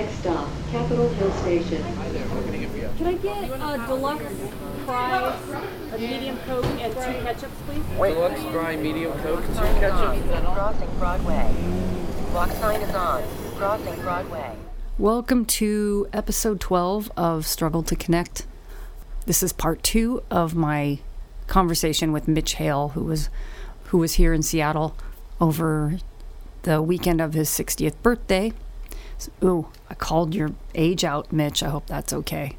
Next stop, Capitol Hill Station. Can I get a deluxe fries, a medium coke, and two ketchups, please? Deluxe dry medium coke, two ketchup. Crossing Broadway. Walk sign is on. Crossing Broadway. Welcome to episode 12 of Struggle to Connect. This is part two of my conversation with Mitch Hale, who was who was here in Seattle over the weekend of his 60th birthday. Ooh, I called your age out, Mitch. I hope that's okay.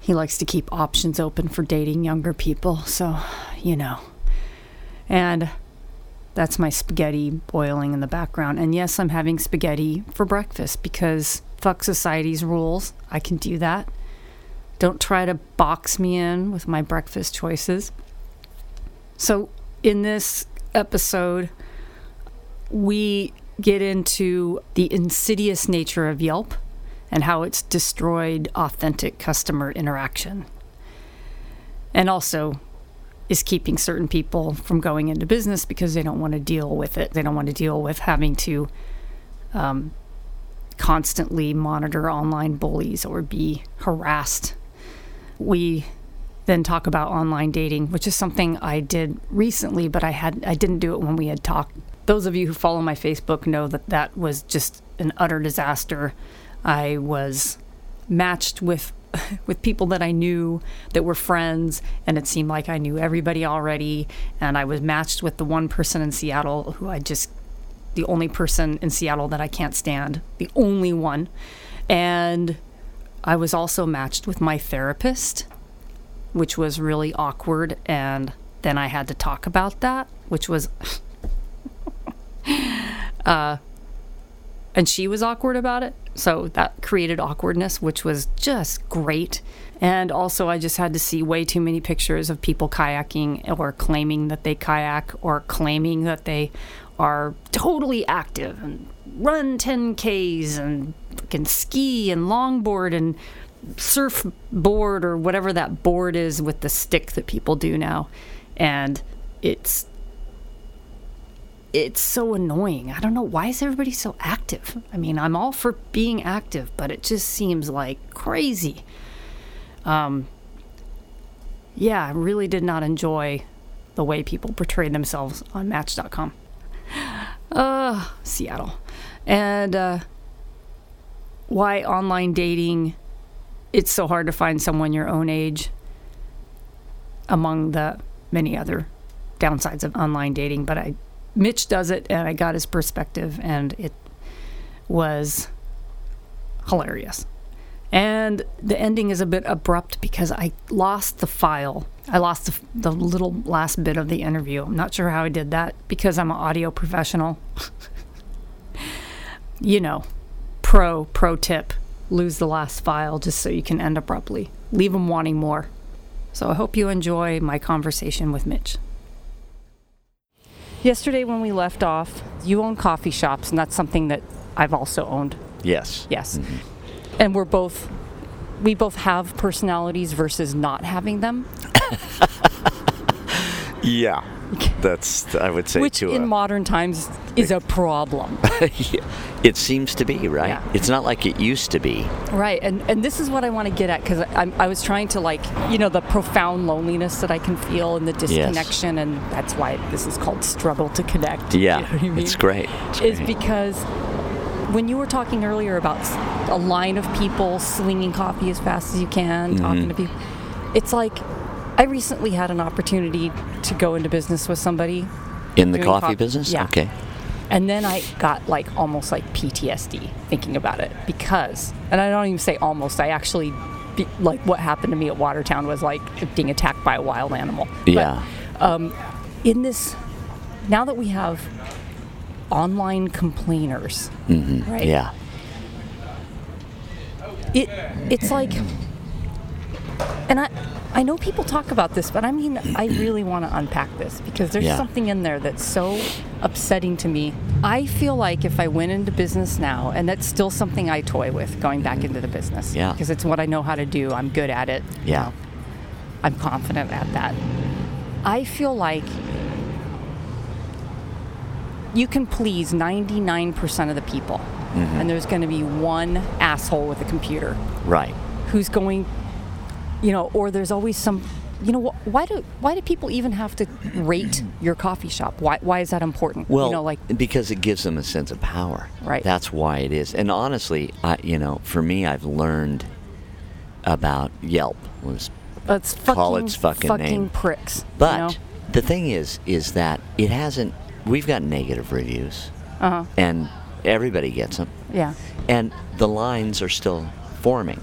He likes to keep options open for dating younger people, so you know. And that's my spaghetti boiling in the background. And yes, I'm having spaghetti for breakfast because fuck society's rules. I can do that. Don't try to box me in with my breakfast choices. So, in this episode, we get into the insidious nature of Yelp and how it's destroyed authentic customer interaction. And also, is keeping certain people from going into business because they don't want to deal with it. They don't want to deal with having to um, constantly monitor online bullies or be harassed. We then talk about online dating, which is something I did recently, but I had I didn't do it when we had talked. Those of you who follow my Facebook know that that was just an utter disaster. I was matched with with people that I knew that were friends, and it seemed like I knew everybody already. And I was matched with the one person in Seattle who I just, the only person in Seattle that I can't stand, the only one. And I was also matched with my therapist, which was really awkward. And then I had to talk about that, which was. uh, and she was awkward about it. So that created awkwardness, which was just great. And also, I just had to see way too many pictures of people kayaking or claiming that they kayak or claiming that they are totally active and run 10Ks and can ski and longboard and surfboard or whatever that board is with the stick that people do now. And it's it's so annoying. I don't know why is everybody so active. I mean, I'm all for being active, but it just seems like crazy. Um, yeah, I really did not enjoy the way people portrayed themselves on Match.com. Uh, Seattle, and uh, why online dating? It's so hard to find someone your own age. Among the many other downsides of online dating, but I Mitch does it, and I got his perspective, and it was hilarious. And the ending is a bit abrupt because I lost the file. I lost the, the little last bit of the interview. I'm not sure how I did that because I'm an audio professional. you know, pro pro tip: lose the last file just so you can end abruptly. Leave them wanting more. So I hope you enjoy my conversation with Mitch. Yesterday, when we left off, you own coffee shops, and that's something that I've also owned. Yes. Yes. Mm-hmm. And we're both, we both have personalities versus not having them, Yeah. That's I would say which in a, modern times is a problem. it seems to be right. Yeah. It's not like it used to be. right. And, and this is what I want to get at because I was trying to, like, you know, the profound loneliness that I can feel and the disconnection. And that's why this is called struggle to connect. Yeah, You know I mean? it's great. It's is great. because when you were talking earlier about a line of people slinging coffee as fast as you can, Mm-hmm. talking to people, it's like I recently had an opportunity to go into business with somebody, in the coffee coffee- business. yeah. Okay. and then I got like almost like PTSD thinking about it because, and I don't even say almost, I actually. Be, like what happened to me at Watertown was like being attacked by a wild animal. But, Yeah. um, in this, now that we have online complainers, right? Mm-hmm. Yeah. it it's like and i i know people talk about this but i mean i really want to unpack this because there's Yeah. something in there that's so upsetting to me i feel like if i went into business now and that's still something i toy with going back mm-hmm. into the business Yeah. because it's what i know how to do i'm good at it Yeah. i'm confident at that i feel like you can please 99% of the people mm-hmm. and there's going to be one asshole with a computer Right. who's going, you know, or there's always some, you know, why do why do people even have to rate your coffee shop? Why why is that important? Well, you know, like because it gives them a sense of power. Right. That's why it is. And honestly, I, you know, for me, I've learned about Yelp. Was it's fucking call its fucking name. pricks. But you know? the thing is, is that it hasn't. We've got negative reviews, uh-huh. and everybody gets them, yeah, and the lines are still forming.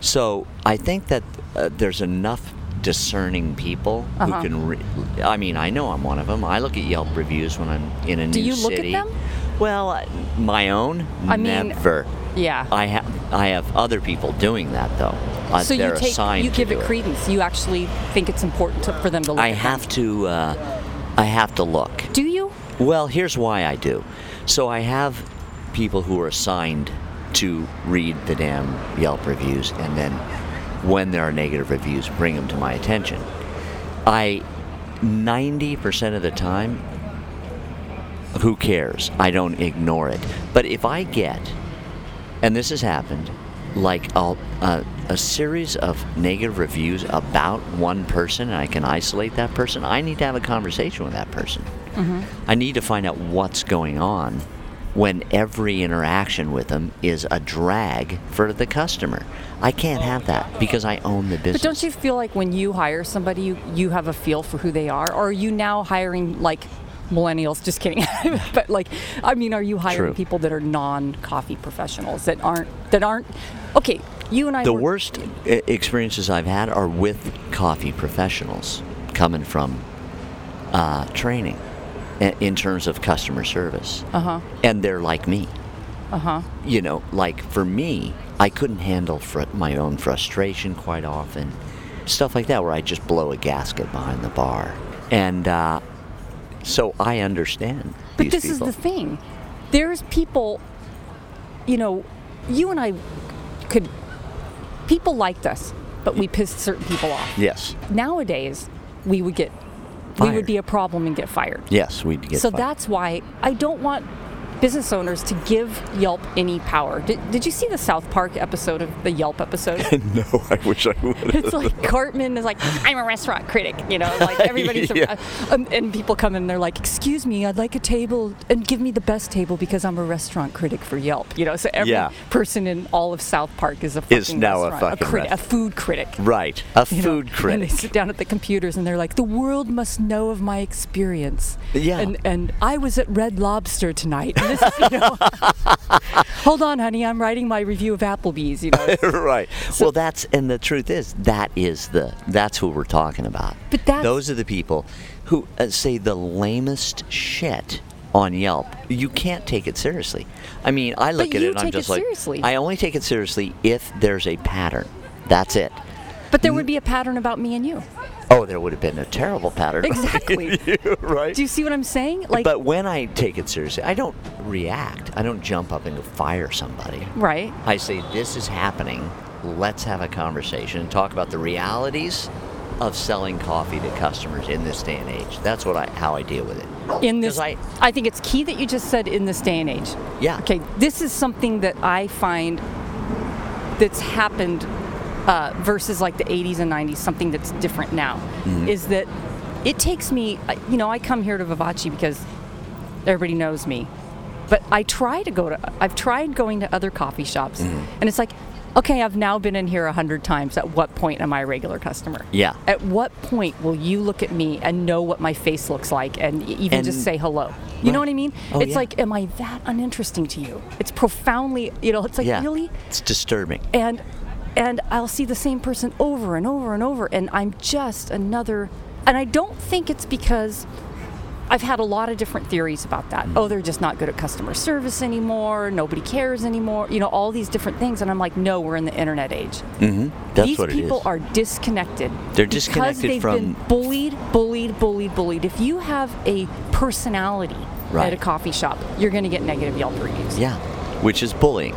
So I think that uh, there's enough discerning people Uh-huh. who can. Re- I mean, I know I'm one of them. I look at Yelp reviews when I'm in a Do new you look at them? Well, my own, I mean, never. yeah. I have I have other people doing that though. Uh, so you take you give do it credence. You actually think it's important to, for them to look. I at have to. Uh, I have to look. Do you? Well, here's why I do. So I have people who are assigned to read the damn Yelp reviews, and then when there are negative reviews, bring them to my attention. I, 90% of the time, who cares? I don't ignore it. But if I get, and this has happened, like a, a, a series of negative reviews about one person, and I can isolate that person, I need to have a conversation with that person. Mm-hmm. I need to find out what's going on when every interaction with them is a drag for the customer. I can't have that because I own the business. But don't you feel like when you hire somebody, you, you have a feel for who they are? Or are you now hiring like millennials? Just kidding. but like, I mean, are you hiring True. people that are non-coffee professionals that aren't that aren't? Okay, you and I. the were- worst experiences I've had are with coffee professionals coming from uh, training in terms of customer service. Uh-huh. And they're like me. Uh huh. You know, like for me, I couldn't handle fr- my own frustration quite often. Stuff like that, where I just blow a gasket behind the bar. And uh, so I understand. But this people. is the thing. There's people, you know, you and I could. People liked us, but we pissed certain people off. Yes. Nowadays, we would get. We would be a problem and get fired. Yes, we'd get fired. so fired. that's why I don't want business owners to give Yelp any power. Did, did you see the South Park episode of the Yelp episode? no, I wish I would. it's like Cartman is like, I'm a restaurant critic, you know, like everybody's, Yeah. uh, um, and people come in and they're like, excuse me, I'd like a table and give me the best table because I'm a restaurant critic for Yelp, you know. So every Yeah. person in all of South Park is a fucking Is now a fucking crit- a food critic. Right, a you know, food And critic. they sit down at the computers and they're like, "The world must know of my experience." Yeah. And and I was at Red Lobster tonight. This is, you know, hold on, honey, I'm writing my review of Applebee's. You know. Right. well, that's and the truth is that is the that's who we're talking about. But those are the people who uh, say the lamest shit on Yelp. You can't take it seriously. I mean, I look But at it and I'm just it like seriously. I only take it seriously if there's a pattern. That's it. But there would be a pattern about me and you. Oh, there would have been a terrible pattern. Exactly. right. Do you see what I'm saying? Like, but when I take it seriously, I don't react. I don't jump up and go fire somebody. right? I say, this is happening. Let's have a conversation and talk about the realities of selling coffee to customers in this day and age. That's what I how I deal with it. In this, I- I think it's key that you just said in this day and age. Yeah. Okay, this is something that I find that's happened uh, versus like the 80s and 90s, something that's different now, Mm-hmm. is that it takes me, you know, I come here to Vivace because everybody knows me, but I try to go to, I've tried going to other coffee shops, Mm-hmm. and it's like, okay, I've now been in here a hundred times. At what point am I a regular customer? Yeah. At what point will you look at me and know what my face looks like and even just say hello? You know what I mean? Oh, it's yeah. like, am I that uninteresting to you? It's profoundly, you know, it's like yeah. really, It's disturbing. and and I'll see the same person over and over and over, and I'm just another. And I don't think it's because I've had a lot of different theories about that. Mm-hmm. Oh, they're just not good at customer service anymore. Nobody cares anymore. You know, all these different things, and I'm like, no, we're in the internet age. hmm That's These what it people is. are disconnected. They're because disconnected they've from- been bullied, bullied, bullied, bullied. If you have a personality at a coffee shop, you're going to get negative Yelp reviews. yeah, which is bullying.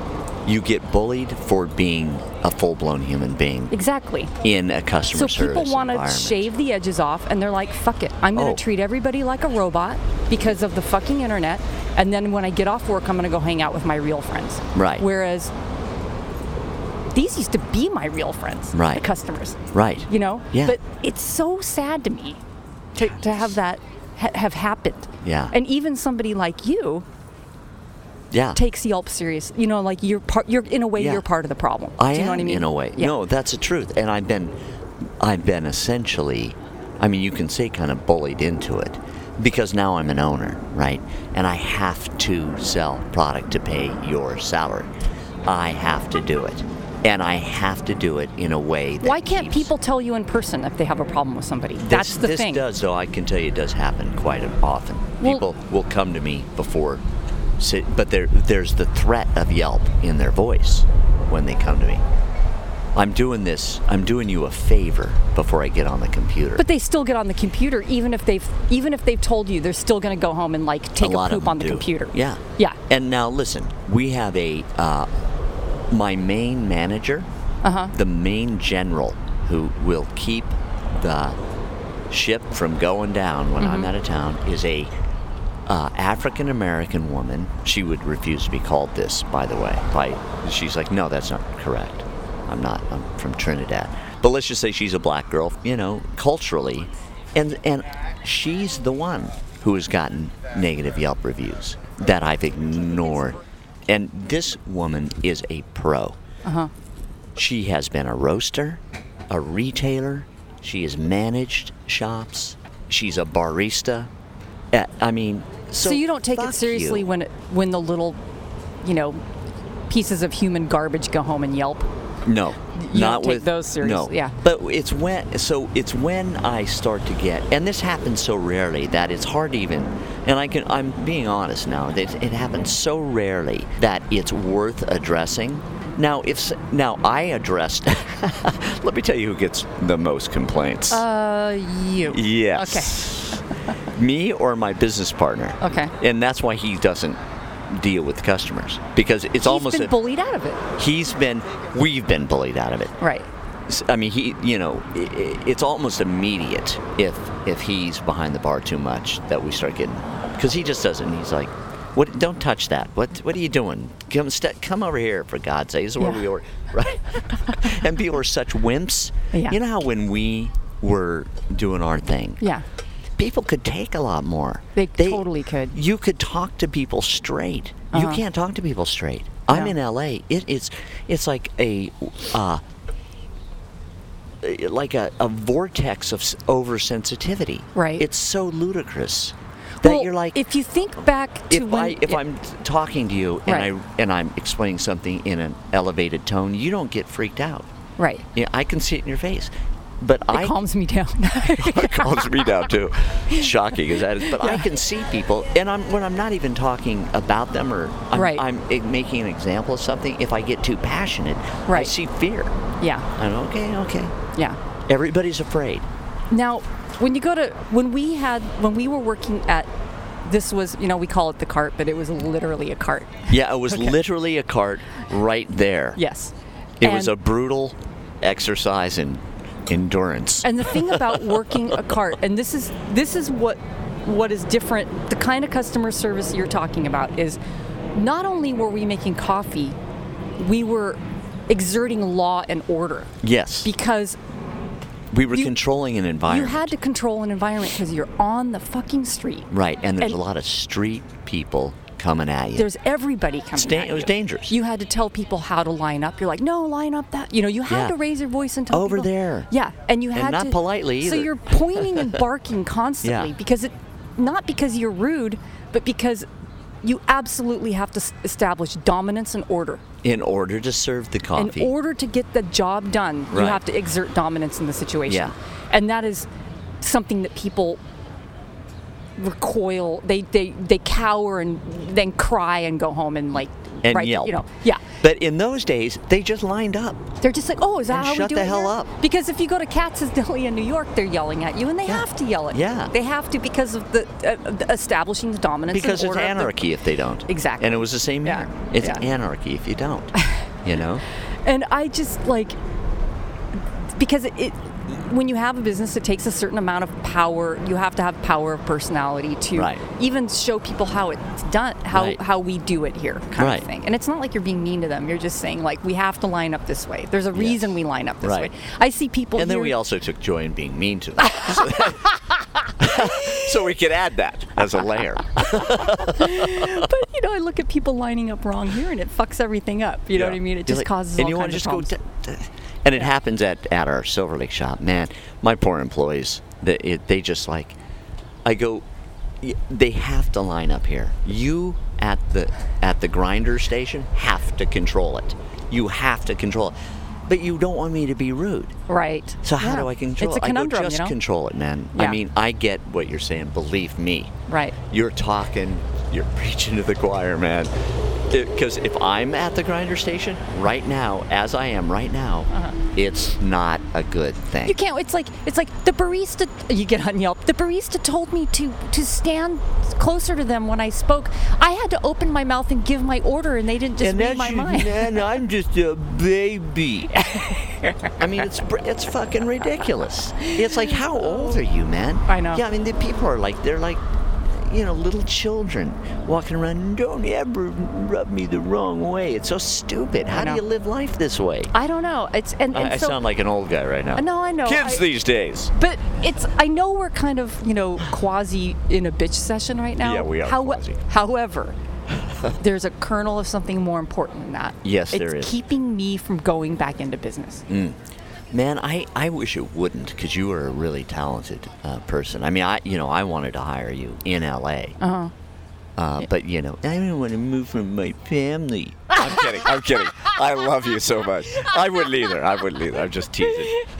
You get bullied for being a full-blown human being Exactly. in a customer So service people want to shave the edges off, and they're like, "Fuck it, I'm going to Oh. treat everybody like a robot because of the fucking internet." And then when I get off work, I'm going to go hang out with my real friends. Right. Whereas these used to be my real friends, Right. The customers, Right. you know. Yeah. But it's so sad to me to, to have that ha- have happened. Yeah. And even somebody like you Yeah. takes Yelp serious. You know, like you're part. You're in a way Yeah. you're part of the problem. I Do you am what I mean? in a way. Yeah. No, that's the truth. And I've been, I've been essentially, I mean, you can say kind of bullied into it, because now I'm an owner, right? And I have to sell product to pay your salary. I have to do it, and I have to do it in a way. That Why can't keeps- people tell you in person if they have a problem with somebody? This, That's the this thing. does, though. I can tell you, it does happen quite often. Well- People will come to me before, but there, there's the threat of Yelp in their voice when they come to me. I'm doing this. I'm doing you a favor before I get on the computer. But they still get on the computer, even if they've even if they've told you they're still going to go home and like take a a, poop on the do. computer. Yeah. Yeah. And now listen, we have a uh, my main manager, Uh-huh. the main general who will keep the ship from going down when Mm-hmm. I'm out of town is a uh, African American woman. She would refuse to be called this, by the way. By she's like, no, that's not correct. I'm not. I'm from Trinidad. But let's just say she's a black girl. You know, culturally, and and she's the one who has gotten negative Yelp reviews that I've ignored. And this woman is a pro. Uh-huh. She has been a roaster, a retailer. She has managed shops. She's a barista. Uh, I mean, so, So, you don't take it seriously you. when it, when the little, you know, pieces of human garbage go home and Yelp. No, You not don't take with those serious- No, yeah. But it's when so it's when I start to get, and this happens so rarely that it's hard even. And I can I'm being honest now. It, it happens so rarely that it's worth addressing. Now, if now I addressed, let me tell you who gets the most complaints. Uh, you. yes. Me or my business partner. Okay. And that's why he doesn't deal with customers because it's He's almost been a, bullied out of it. he's been we've been bullied out of it Right. I mean, he, you know, i- i- it's almost immediate if if he's behind the bar too much that we start getting, because he just doesn't. He's like, "What? Don't touch that. What? What are you doing? Come, st- come over here for God's sake. This is where Yeah. we are, right?" and people are such wimps. Yeah. You know how when we were doing our thing, Yeah. People could take a lot more. They totally could. You could talk to people straight. You Uh-huh. can't talk to people straight. I'm in LA. It, it's it's like a uh, like a, a vortex of oversensitivity. Right. It's so ludicrous that well, you're like if you think back to if when, I if it- I'm talking to you and Right. I and I'm explaining something in an elevated tone, you don't get freaked out. right, Yeah, I can see it in your face. But it I calms me down. it calms me down too. Shocking as that is, but I can see people, and I'm when I'm not even talking about them or I'm, Right. I'm eh, making an example of something. If I get too passionate, right. I see fear. yeah, I'm okay, okay. yeah. Everybody's afraid. Now, when you go to when we had when we were working at this was you know we call it the cart, but it was literally a cart. Yeah, it was Okay. literally a cart right there. Yes, It was a brutal exercise in endurance. And the thing about working a cart, and this is this is what what is different. The kind of customer service you're talking about is not only were we making coffee, we were exerting law and order yes, because we were you- controlling an environment. you had to control an environment because you're on the fucking street. right, and there's and- a lot of street people coming at you. There's everybody coming. da- it was you. dangerous. You had to tell people how to line up. You're like, no, line up that. You know, you had Yeah. to raise your voice and tell Over people- there. Yeah, and you And had not to politely So you're pointing and barking constantly Yeah. because it, not because you're rude, but because you absolutely have to s- establish dominance and order. in order to serve the coffee. In order to get the job done, you have to exert dominance in the situation. Yeah. And that is something that people recoil they they they cower and then cry and go home and like And right, yelp. you know yeah But in those days, they just lined up. they're just like oh is that And how shut we do the it hell here? up. because if you go to Katz's Deli in New York they're yelling at you and they Yeah. have to yell it Yeah. they have to because of the, uh, establishing the dominance Because it's of the- anarchy if they don't. Exactly. And it was the same Yeah. here. It's Yeah. anarchy if you don't. you know? and I just like because it, it when you have a business, it takes a certain amount of power. You have to have power of personality to Right. even show people how it's done, how Right. how we do it here, kind Right. of thing. And it's not like you're being mean to them. You're just saying like we have to line up this way. There's a reason we line up this way. I see people. And then we also took joy in being mean to them. so, so we could add that as a layer. but you know, I look at people lining up wrong here, and it fucks everything up. You know what I mean? It just like- causes and all kinds just of go problems. And it happens at, at our Silver Lake shop. Man, my poor employees, they, it, they just like, I go, they have to line up here. You at the at the grinder station have to control it. You have to control it. But you don't want me to be rude. right. So how Yeah. do I control It's it? a conundrum, I go, just you know. control it, man. Yeah. I mean, I get what you're saying. Believe me. Right. You're talking, you're preaching to the choir, man. Because if I'm at the grinder station right now, as I am right now, it's not a good thing. Uh-huh. You can't. It's like it's like the barista. You get on Yelp. The barista told me to to stand closer to them when I spoke. I had to open my mouth and give my order, and they didn't just and read my you- mind. man, I'm just a baby. I mean, it's it's fucking ridiculous. It's like, how old are you, man? I know. Yeah, I mean, the people are like, they're like, you know, little children walking around. Don't ever rub me the wrong way. It's so stupid. How do you live life this way? I don't know. It's and, and I, I so, sound like an old guy right now. No, I know. Kids I- these days. But it's I know we're kind of you know quasi in a bitch session right now. Yeah, we are How- quasi. However, there's a kernel of something more important than that. Yes, it's there is. keeping me from going back into business. Mm. Man, I, I wish it wouldn't because you are a really talented uh, person. I mean, I you know I wanted to hire you in L.A. Uh-huh. Uh, but you know, I don't want to move from my family. I'm kidding. I'm kidding. I love you so much. I wouldn't either. I wouldn't either. I'm just teasing.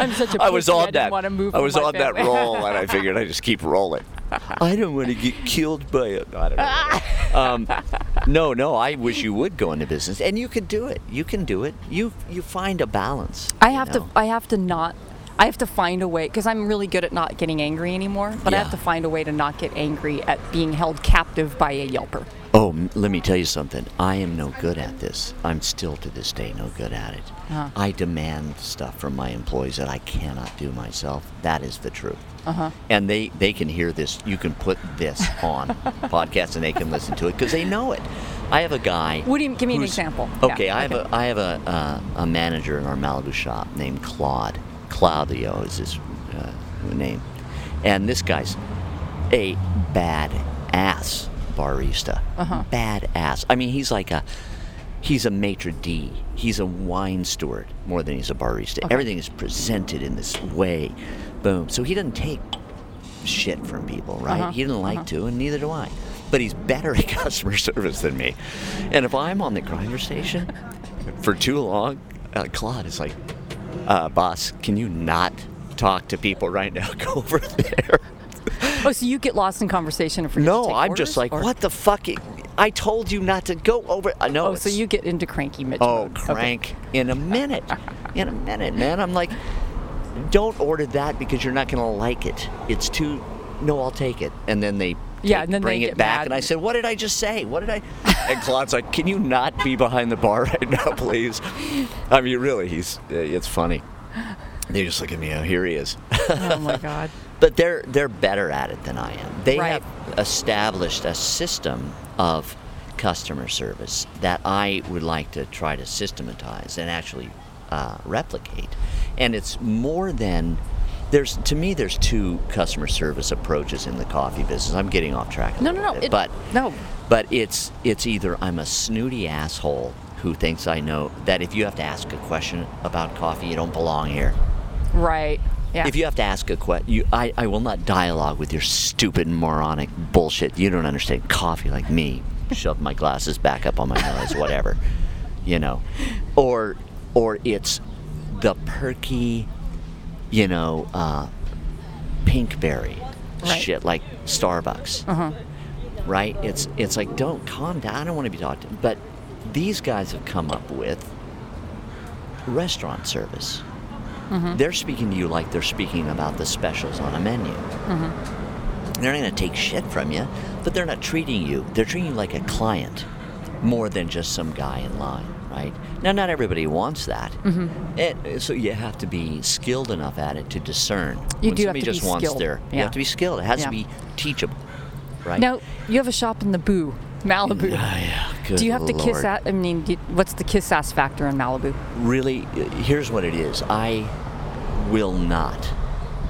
I'm such a I was pussy, I on that. want to move I was my on that roll, and I figured I just keep rolling. I don't want to get killed by a. I don't know. um, no, no. I wish you would go into business, and you can do it. You can do it. You you find a balance. I have know? to. I have to not. I have to find a way because I'm really good at not getting angry anymore. But I have to find a way to not get angry at being held captive by a yelper. Oh, m- let me tell you something. I am no good at this. I'm still to this day no good at it. Uh-huh. I demand stuff from my employees that I cannot do myself. That is the truth. Uh-huh. And they, they can hear this. You can put this on podcast and they can listen to it because they know it. I have a guy. What do you- give me an example. Okay, Yeah, I have a I have a uh, a manager in our Malibu shop named Claude. Claudio is his uh, name, and this guy's a bad ass barista. Uh-huh. Bad ass. I mean, he's like a he's a maitre d. He's a wine steward more than he's a barista. Everything is presented in this way. Boom. So he doesn't take shit from people, right? Uh-huh, He didn't like to, and neither do I. But he's better at customer service than me. And if I'm on the grinder station for too long, uh, Claude is like, uh, "Boss, can you not talk to people right now? Go over there." Oh, so you get lost in conversation and forget No, I'm orders, just like, or- "What the fuck? I told you not to go over." I know. Oh, so you get into cranky Mitch Oh, mode. Okay. crank in a minute. In a minute, man. I'm like, don't order that because you're not going to like it. It's too. No, I'll take it. And then they Yeah, and then bring it back, mad. and I said, "What did I just say? What did I?" And Claude's like, "Can you not be behind the bar right now, please?" I mean, really, he's. uh, It's funny. They just look at me. Oh, here he is. Oh my god. but they're they're better at it than I am. They Right. have established a system of customer service that I would like to try to systematize and actually uh, replicate. And it's more than there's to me there's two customer service approaches in the coffee business. I'm getting off track No, no, no. bit, it- but no. but it's it's either I'm a snooty asshole who thinks I know that if you have to ask a question about coffee, you don't belong here. Right. Yeah. If you have to ask a question, you, I, I will not dialogue with your stupid moronic bullshit. You don't understand coffee like me. Shove my glasses back up on my nose, whatever, you know, or or it's the perky, you know, uh, pinkberry Right. shit like Starbucks, uh-huh. right? It's it's like don't calm down. I don't want to be talked to, but these guys have come up with restaurant service. They're speaking to you like they're speaking about the specials on a menu. They're not going to take shit from you, but they're not treating you. They're treating you like a client more than just some guy in line, right? Now, not everybody wants that. Mm-hmm. It- so you have to be skilled enough at it to discern. You when do have somebody to be wants skilled. their, you have to be skilled. It has Yeah. to be teachable, right? Now you have a shop in the Boo, Malibu. Ah, yeah, good Do you have to kiss Lord. ass? I mean, what's the kiss ass factor in Malibu? really here's what it is i will not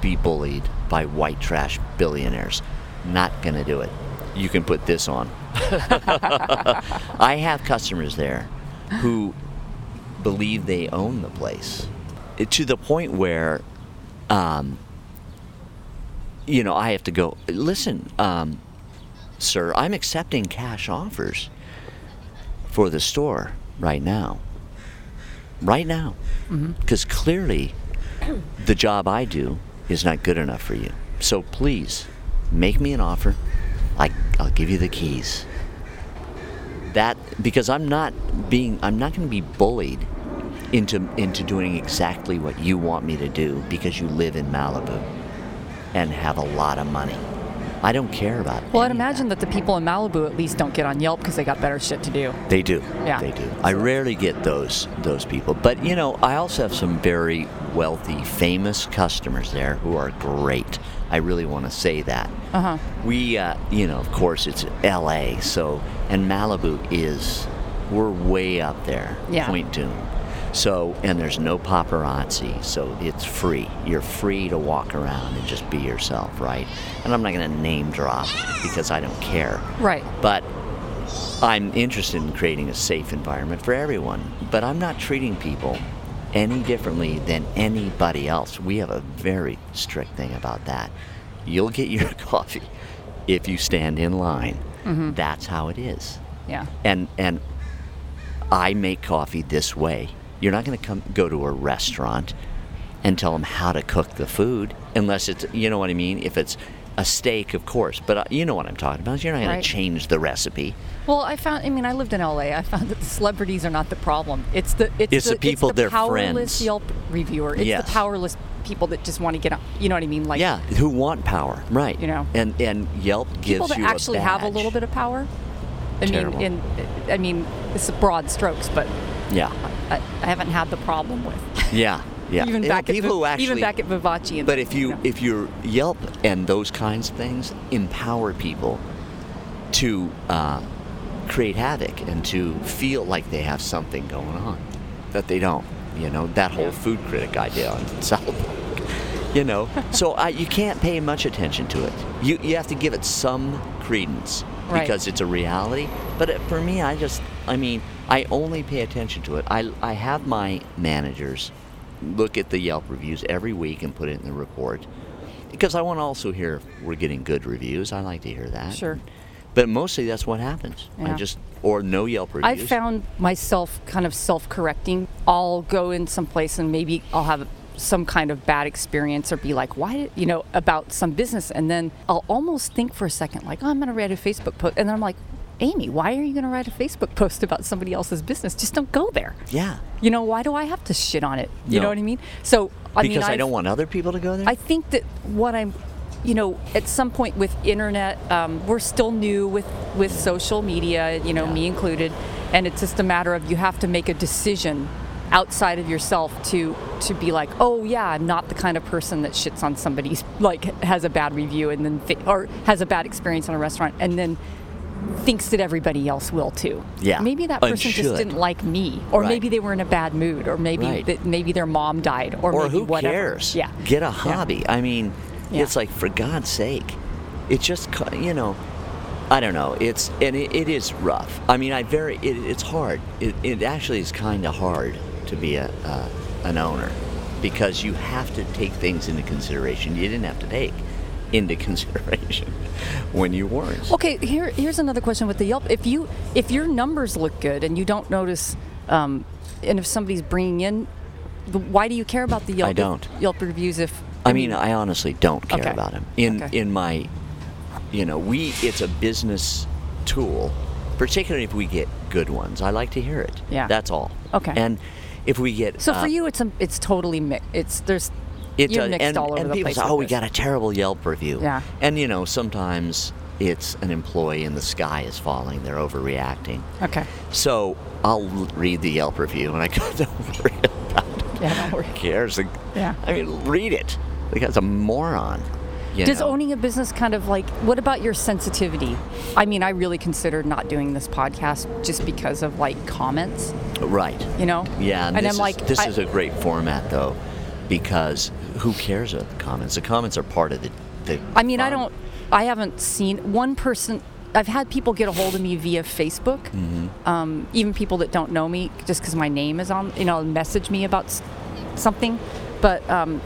be bullied by white trash billionaires not gonna do it you can put this on i have customers there who believe they own the place It- to the point where um, you know i have to go listen um, sir i'm accepting cash offers for the store right now right now because clearly the job I do is not good enough for you. So please make me an offer. I, I'll give you the keys. That because I'm not being I'm not going to be bullied into into doing exactly what you want me to do because you live in Malibu and have a lot of money. I don't care about that. Well, I'd imagine that the people in Malibu at least don't get on Yelp because they got better shit to do. They do. Yeah. They do. I rarely get those those people, but you know, I also have some very wealthy, famous customers there who are great. I really want to say that. Uh huh. We, uh, you know, of course, it's L.A. So, and Malibu is, we're way up there, Yeah. Point Dume. So, and there's no paparazzi, so it's free. You're free to walk around and just be yourself, right? And I'm not going to name drop because I don't care. Right. But I'm interested in creating a safe environment for everyone. But I'm not treating people any differently than anybody else. We have a very strict thing about that. You'll get your coffee if you stand in line. Mm-hmm. That's how it is. Yeah. And and I make coffee this way. You're not going to come go to a restaurant and tell them how to cook the food unless it's you know what I mean. If it's a steak, of course, but uh, you know what I'm talking about. You're not going Right. to change the recipe. Well, I found. I mean, I lived in LA. I found that the celebrities are not the problem. It's the it's, It's the people, it's the their powerless friends. Yelp reviewer. It's Yes. the powerless people that just want to get on. You know what I mean? Like yeah, who want power, right? You know. and and Yelp gives people that you actually a have a little bit of power. I Terrible. mean, in I mean, it's broad strokes, but Yeah, I, I haven't had the problem with. yeah, yeah. even And back at people who actually even back at Vivace. And But if you know. if your Yelp and those kinds of things empower people to uh, create havoc and to feel like they have something going on that they don't, you know, that whole Yeah. food critic idea on South Park, you know, so uh, you can't pay much attention to it. You you have to give it some credence Right. because it's a reality. But it, for me, I just, I mean, I only pay attention to it. I I have my managers look at the Yelp reviews every week and put it in the report because I want to also hear if we're getting good reviews. I like to hear that. Sure. But mostly that's what happens. I just or no Yelp reviews. I found myself kind of self-correcting. I'll go in some place and maybe I'll have some kind of bad experience or be like, why, you know, about some business, and then I'll almost think for a second, like, oh, I'm going to write a Facebook post, and then I'm like, Amy, why are you going to write a Facebook post about somebody else's business? Just don't go there. yeah. You know, why do I have to shit on it? You know what I mean? So I because mean, I I've- don't want other people to go there. I think that what I'm, you know, at some point with internet, um, we're still new with with social media, you know, Yeah. me included, and it's just a matter of you have to make a decision outside of yourself to to be like, oh yeah, I'm not the kind of person that shits on somebody's like has a bad review and then th- or has a bad experience in a restaurant and then thinks that everybody else will too. Yeah, Maybe that person just didn't like me, or Right. maybe they were in a bad mood, or maybe Right. that maybe their mom died, or, or maybe who whatever. cares? Yeah. Get a Yeah. hobby. I mean, Yeah. it's like for God's sake, it's just you know, I don't know. It's and it, it is rough. I mean, I very it, it's hard. It, it actually is kind of hard to be a uh, an owner because you have to take things into consideration you didn't have to take into consideration when you weren't. Okay, here here's another question with the Yelp. If you if your numbers look good and you don't notice, um, and if somebody's bringing in, why do you care about the Yelp? I don't. Yelp reviews if I mean, I honestly don't care Okay. about him. In Okay. in my, you know, we it's a business tool, particularly if we get good ones. I like to hear it. Yeah. that's all. Okay. And if we get so uh, for you it's a, it's totally mixed. It's there's it's you're a, mixed and, all over and the people place. say, with "Oh, we this." got a terrible Yelp review." Yeah. And you know, sometimes it's an employee and the sky is falling. They're overreacting. Okay. So I'll read the Yelp review and I go, don't worry about it. Yeah, don't worry. Who cares? Yeah. I mean, read it. The guy's a moron. you Does know? owning a business kind of like, what about your sensitivity? I mean, I really considered not doing this podcast just because of like comments, Right. you know? Yeah, and, And this, I'm is, like, this I- is a great format though, because who cares about the comments? The comments are part of the. the I mean, I don't, I haven't seen one person. I've had people get a hold of me via Facebook, Mm-hmm. um, even people that don't know me, just because my name is on, you know, message me about something. But um,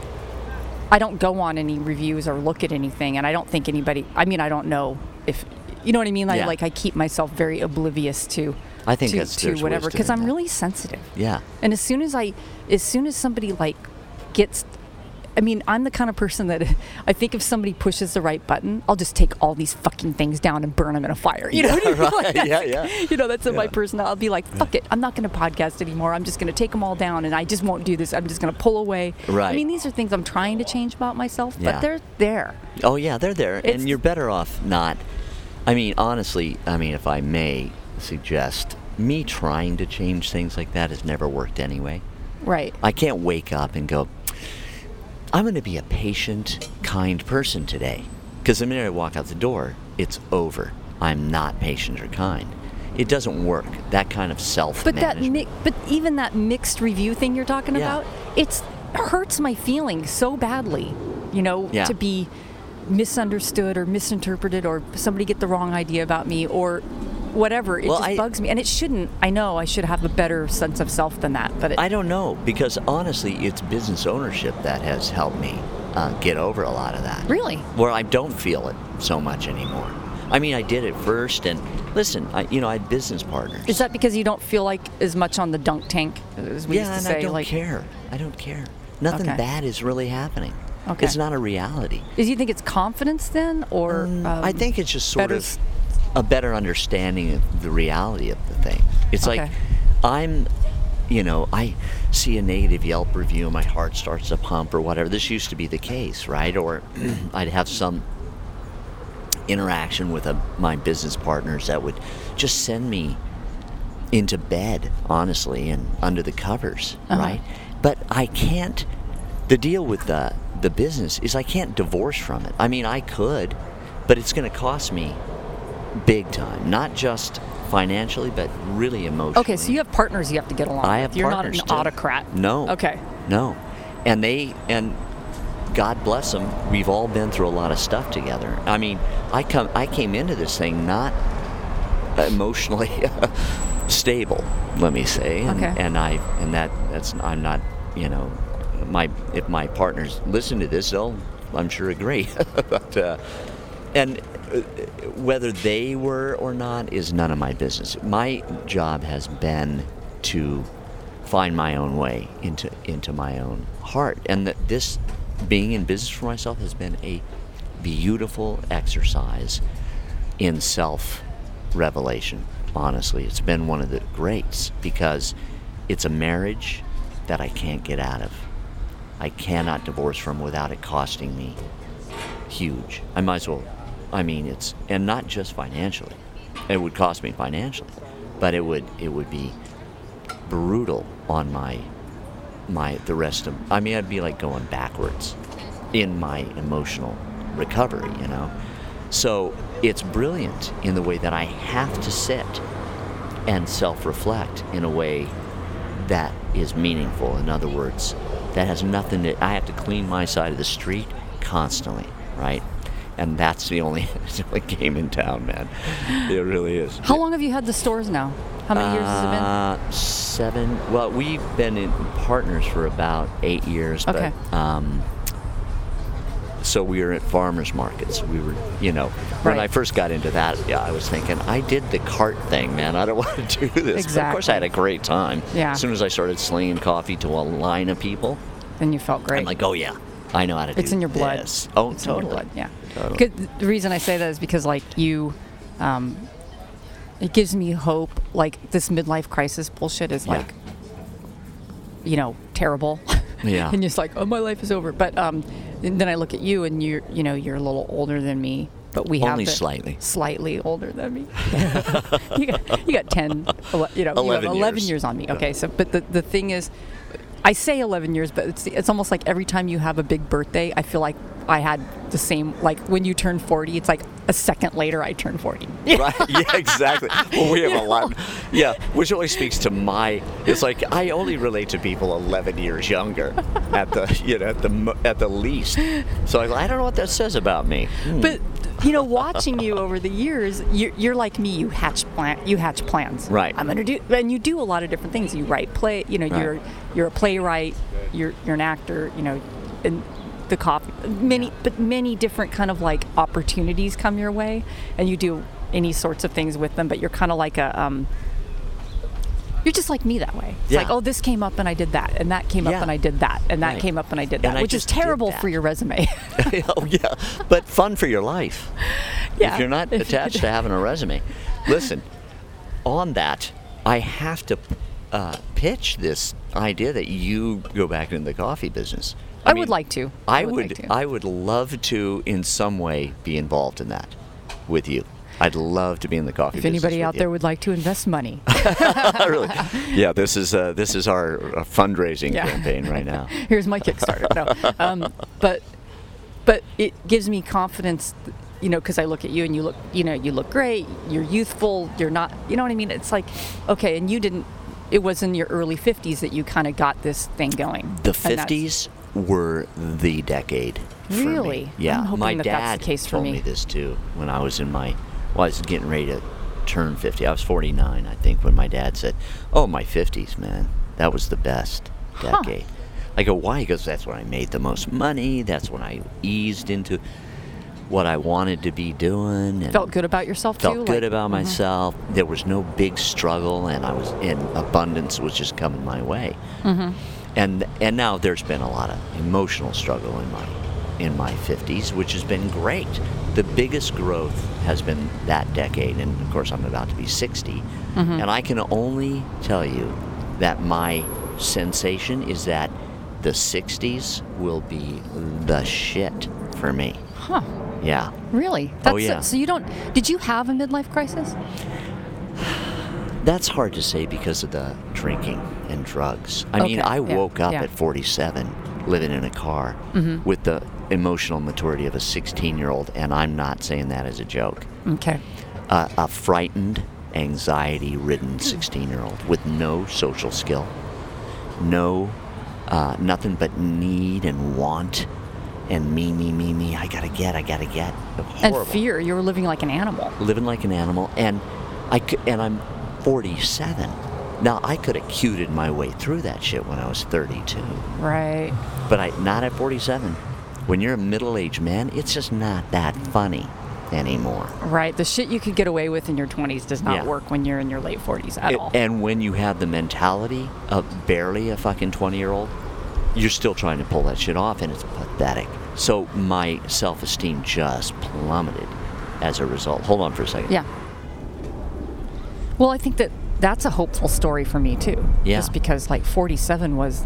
I don't go on any reviews or look at anything, and I don't think anybody. I mean, I don't know if you know what I mean. I Yeah. like I keep myself very oblivious to. I think to, that's- to whatever because I'm that. really sensitive. Yeah. And as soon as I, as soon as somebody like gets, I mean, I'm the kind of person that I think if somebody pushes the right button, I'll just take all these fucking things down and burn them in a fire. You know what I mean? right. Like, Yeah, yeah. You know, that's in my personality. I'll be like, fuck it, I'm not going to podcast anymore. I'm just going to take them all down, and I just won't do this. I'm just going to pull away. Right. I mean, these are things I'm trying to change about myself, Yeah. but they're there. Oh yeah, they're there, It's- and you're better off not. I mean, honestly, I mean, if I may suggest, me trying to change things like that has never worked anyway. Right. I can't wake up and go, I'm going to be a patient, kind person today. Because the minute I walk out the door, it's over. I'm not patient or kind. It doesn't work. That kind of self But that, mi- but even that mixed review thing you're talking Yeah. about, it's hurts my feelings so badly. You know, Yeah. to be misunderstood or misinterpreted, or somebody get the wrong idea about me, or whatever. It Well, just I- bugs me, and it shouldn't. I know I should have a better sense of self than that, but it, I don't know because honestly, it's business ownership that has helped me uh, get over a lot of that. Really? Where I don't feel it so much anymore. I mean, I did it first, and listen, I, you know, I had business partners. is that because you don't feel like as much on the dunk tank as we yeah, used and to say? I don't like, care. I don't care. Nothing Okay. bad is really happening. Okay. It's not a reality. Do you think it's confidence then, or um, Mm, I think it's just sort better of a better understanding of the reality of the thing. It's like I'm, you know, I see a negative Yelp review and my heart starts to pump or whatever. This used to be the case, right? Or I'd have some interaction with a, my business partners that would just send me into bed, honestly, and under the covers, Uh-huh. right? But I can't. The deal with the the business is I can't divorce from it. I mean, I could, but it's going to cost me big time, not just financially, but really emotionally. okay, so you have partners you have to get along I with. have You're partners not an too. autocrat. No. Okay. No. And they and God bless them, we've all been through a lot of stuff together. I mean, I come I came into this thing not emotionally stable, let me say. And, Okay. and I and that that's I'm not, you know, my if my partners listen to this, they'll I'm sure agree. but uh, and uh, whether they were or not is none of my business. My job has been to find my own way into into my own heart, and that this being in business for myself has been a beautiful exercise in self revelation. Honestly, it's been one of the greats because it's a marriage that I can't get out of. I cannot divorce from without it costing me huge. I might as well. I mean, it's and not just financially. It would cost me financially, but it would it would be brutal on my my the rest of. I mean, I'd be like going backwards in my emotional recovery. You know, so it's brilliant in the way that I have to sit and self-reflect in a way that is meaningful. In other words, that has nothing to. I have to clean my side of the street constantly, right? And that's the only, the only game in town, man. It really is. How long have you had the stores now? How many years has it been? Uh, seven. Well, we've been in partners for about eight years. Okay. But, um, so we were at farmers markets. We were, you know, when Right. I first got into that, yeah, I was thinking, I did the cart thing, man. I don't want to do this. But of course, I had a great time. Yeah. As soon as I started slinging coffee to a line of people, Then you felt great. I'm like, oh yeah, I know how to do it's in your blood. this. Oh, it's totally. in your blood. Yeah. Totally. The reason I say that is because like you, um, it gives me hope. Like this midlife crisis bullshit is Yeah. like, you know, terrible. Yeah. and you're just like, oh, my life is over. But um, and then I look at you, and you're, you know, you're a little older than me, but we have Only the- slightly. slightly older than me. you got you got 10 ele- you know, you 11 have 11 years. years. on me. Okay, so but the the thing is I say 11 years, but it's it's almost like every time you have a big birthday, I feel like I had the same like when you turn 40, it's like a second later I turn 40. right? Yeah, exactly. Well, we have a lot. Yeah, which only speaks to my. It's like I only relate to people 11 years younger, at the you know at the at the least. So I, I don't know what that says about me. Hmm. But you know, watching you over the years, you're, you're like me. You hatch plan. You hatch plans. Right. I'm gonna do, and you do a lot of different things. You write play. You know, Right. you're you're a playwright. You're you're an actor. You know, and the coffee. Many, but many different kind of like opportunities come your way, and you do any sorts of things with them. But you're kind of like a. Um, you're just like me that way. It's Yeah. like, oh, this came up and I did that, and that came Yeah. up and I did that, and that Right. came up and I did that, I which is terrible for your resume. oh yeah, but fun for your life. Yeah. If you're not attached to having a resume, listen. On that, I have to uh, pitch this idea that you go back into the coffee business. I would like to. I, I would would. like to. I would love to, in some way, be involved in that with you. I'd love to be in the coffee If anybody out you. there would like to invest money, really, yeah, this is uh, this is our uh, fundraising Yeah. campaign right now. here's my Kickstarter. No, um, but but it gives me confidence, you know, because I look at you and you look, you know, you look great. You're youthful. You're not, you know what I mean? It's like, okay, and you didn't. It was in your early 50s that you kind of got this thing going. The 50s were the decade. For me. Really? Yeah. My that dad case told me. me this too when I was in my. Well, I was getting ready to turn 50. I was 49, I think, when my dad said, "Oh, my 50s, man. That was the best decade." I go, "Why?" He goes, "That's when I made the most money. That's when I eased into what I wanted to be doing." And Felt good about yourself felt too. Felt good like- about Mhm. myself. There was no big struggle, and I was in abundance was just coming my way. Mm-hmm. And and now there's been a lot of emotional struggle in my in my 50s, which has been great. The biggest growth has been that decade, and of course I'm about to be 60, Mm-hmm. and I can only tell you that my sensation is that the 60s will be the shit for me. Huh? Yeah. Really? That's Oh, yeah. So you don't? Did you have a midlife crisis? That's hard to say because of the drinking and drugs. I mean, I yeah, woke up yeah. at 47 living in a car Mm-hmm. with the emotional maturity of a 16 year old, and I'm not saying that as a joke. Okay. Uh, a frightened, anxiety ridden 16 year old with no social skill, no, uh, nothing but need and want. And me, me, me, me. I gotta get. I gotta get. And fear. You were living like an animal. living like an animal, and I could, and I'm 47. Now I could have cuted my way through that shit when I was 32, Right. but I not at 47. When you're a middle-aged man, it's just not that funny anymore. Right. The shit you could get away with in your 20s does not Yeah. work when you're in your late 40s at A- all. And when you have the mentality of barely a fucking 20-year-old, you're still trying to pull that shit off, and it's pathetic. So my self-esteem just plummeted as a result. Hold on for a second. yeah. Well, I think that that's a hopeful story for me too. Yeah. Just because like 47 was,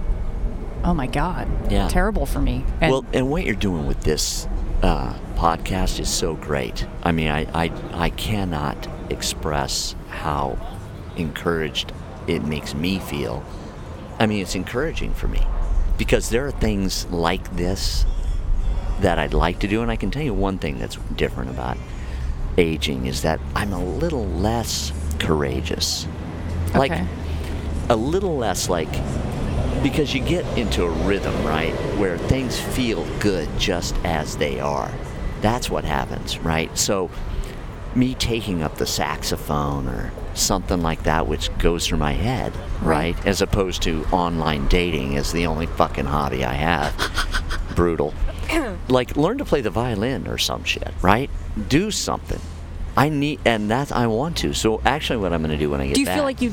oh my God, Yeah. terrible for me. And well, and what you're doing with this uh, podcast is so great. I mean, I, I, I cannot express how encouraged it makes me feel. I mean, it's encouraging for me because there are things like this that I'd like to do. And I can tell you one thing that's different about aging is that I'm a little less courageous. Like, Okay. a little less like because you get into a rhythm, right, where things feel good just as they are. That's what happens, right? So, me taking up the saxophone or something like that, which goes through my head, right, Right. as opposed to online dating is the only fucking hobby I have. Brutal. like, learn to play the violin or some shit, right? Do something. I need, and that's I want to. So actually, what I'm going to do when I get do you back. feel like you,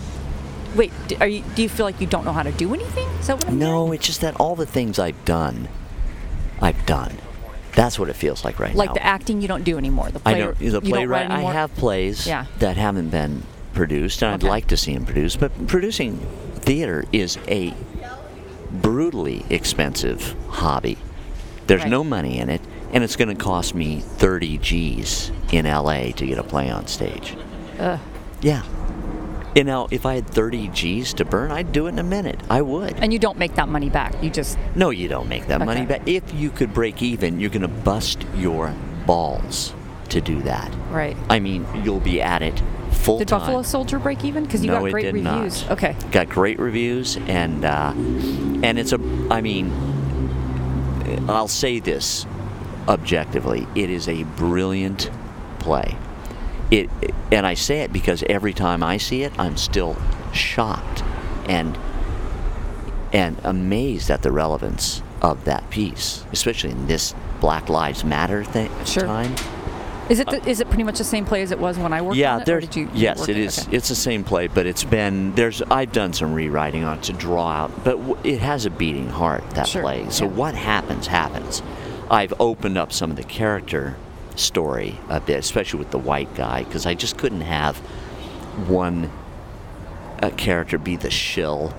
wait, you, do you feel like you don't know how to do anything? Is that what I'm No, hearing? it's just that all the things I've done, I've done. That's what it feels like right Like now. Like the acting you don't do anymore. The I play, know the you don't playwright. I have plays Yeah. that haven't been produced, and I'd like to see them produced. But producing theater is a brutally expensive hobby. There's Right. no money in it, and it's going to cost me 30 G's in LA to get a play on stage. Ugh. Yeah. You know, if I had 30 G's to burn, I'd do it in a minute. I would. And you don't make that money back. You just No, you don't make that money back. If you could break even, you're going to bust your balls to do that. right. I mean, you'll be at it full time. Did time. Buffalo Soldier break even? Because you no, got it great did reviews. Not. Okay. Got great reviews, and uh, and it's a. I mean, I'll say this objectively: it is a brilliant play. It, and I say it because every time I see it, I'm still shocked and and amazed at the relevance of that piece, especially in this Black Lives Matter thing Sure. time. Is it the, is it pretty much the same play as it was when I worked yeah, on it? did you, yes, it is. Okay. It's the same play, but it's been there's. I've done some rewriting on it to draw out, but w- it has a beating heart that Sure, play. So yeah. what happens happens. I've opened up some of the character story a bit, especially with the white guy, because I just couldn't have one uh character be the shill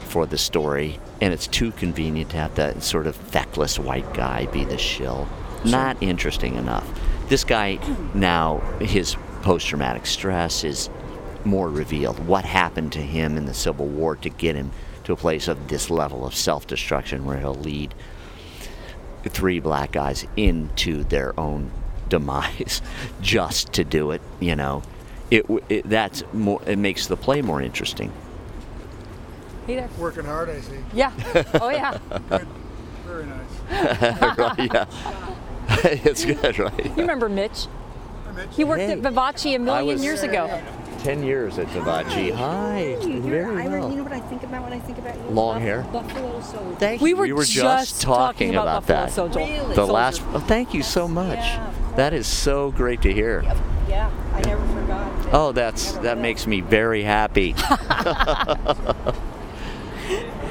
for the story, and it's too convenient to have that sort of feckless white guy be the shill. Not interesting enough. This guy now, his post-traumatic stress is more revealed. What happened to him in the Civil War to get him to a place of this level of self-destruction where he'll lead three black guys into their own demise just to do it, you know. It, it that's more it makes the play more interesting. Hey there. Working hard, I see. Yeah. Oh yeah. Very nice. right, yeah. it's good, right? you remember Mitch? Hi, Mitch. He worked Hey. at Vivace a million was- years ago. Ten years at Vivace. Hi. Very I, well. You know what I think about when I think about you? Long hair. Buffalo soldier. Thank We you. were, we were just, talking, about, Buffalo that. Soldier. Really? The Soldier. last. Oh, thank you so much. Yeah, of that is so great to hear. Yeah, I never forgot. that. Oh, that's that will. makes me very happy. wow,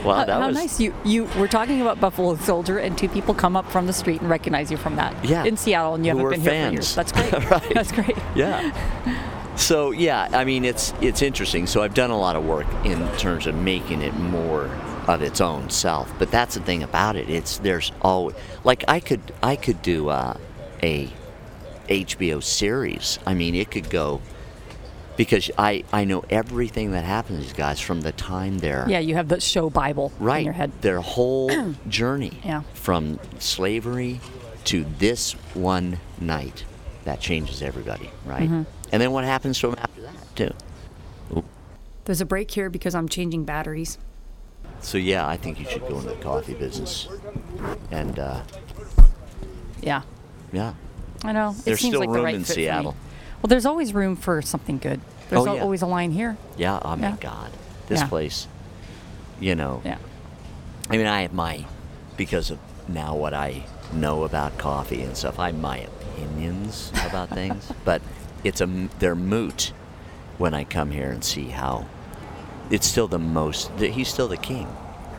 How, that how was nice you you were talking about Buffalo Soldier, and two people come up from the street and recognize you from that. Yeah. In Seattle, and you Who haven't were been here for years. fans. That's great. Right. That's great. Yeah. So yeah, I mean it's it's interesting. So I've done a lot of work in terms of making it more of its own self. But that's the thing about it. It's there's always like I could I could do uh, a HBO series. I mean it could go because I I know everything that happens to these guys from the time they're Yeah, you have the show Bible right in your head. their whole journey Yeah. from slavery to this one night that changes everybody right Mm-hmm. and then what happens to them after that too There's a break here because I'm changing batteries. so yeah i think you should go into the coffee business and uh, Yeah, yeah I know. It There's seems still like the room right in fit for me. Seattle. Well, there's always room for something good. There's Oh, yeah. always a line here. yeah oh my Yeah. god this Yeah. place you know Yeah. i mean i have my because of now what i know about coffee and stuff i my opinions about things but it's a they're moot when i come here and see how it's still the most he's still the king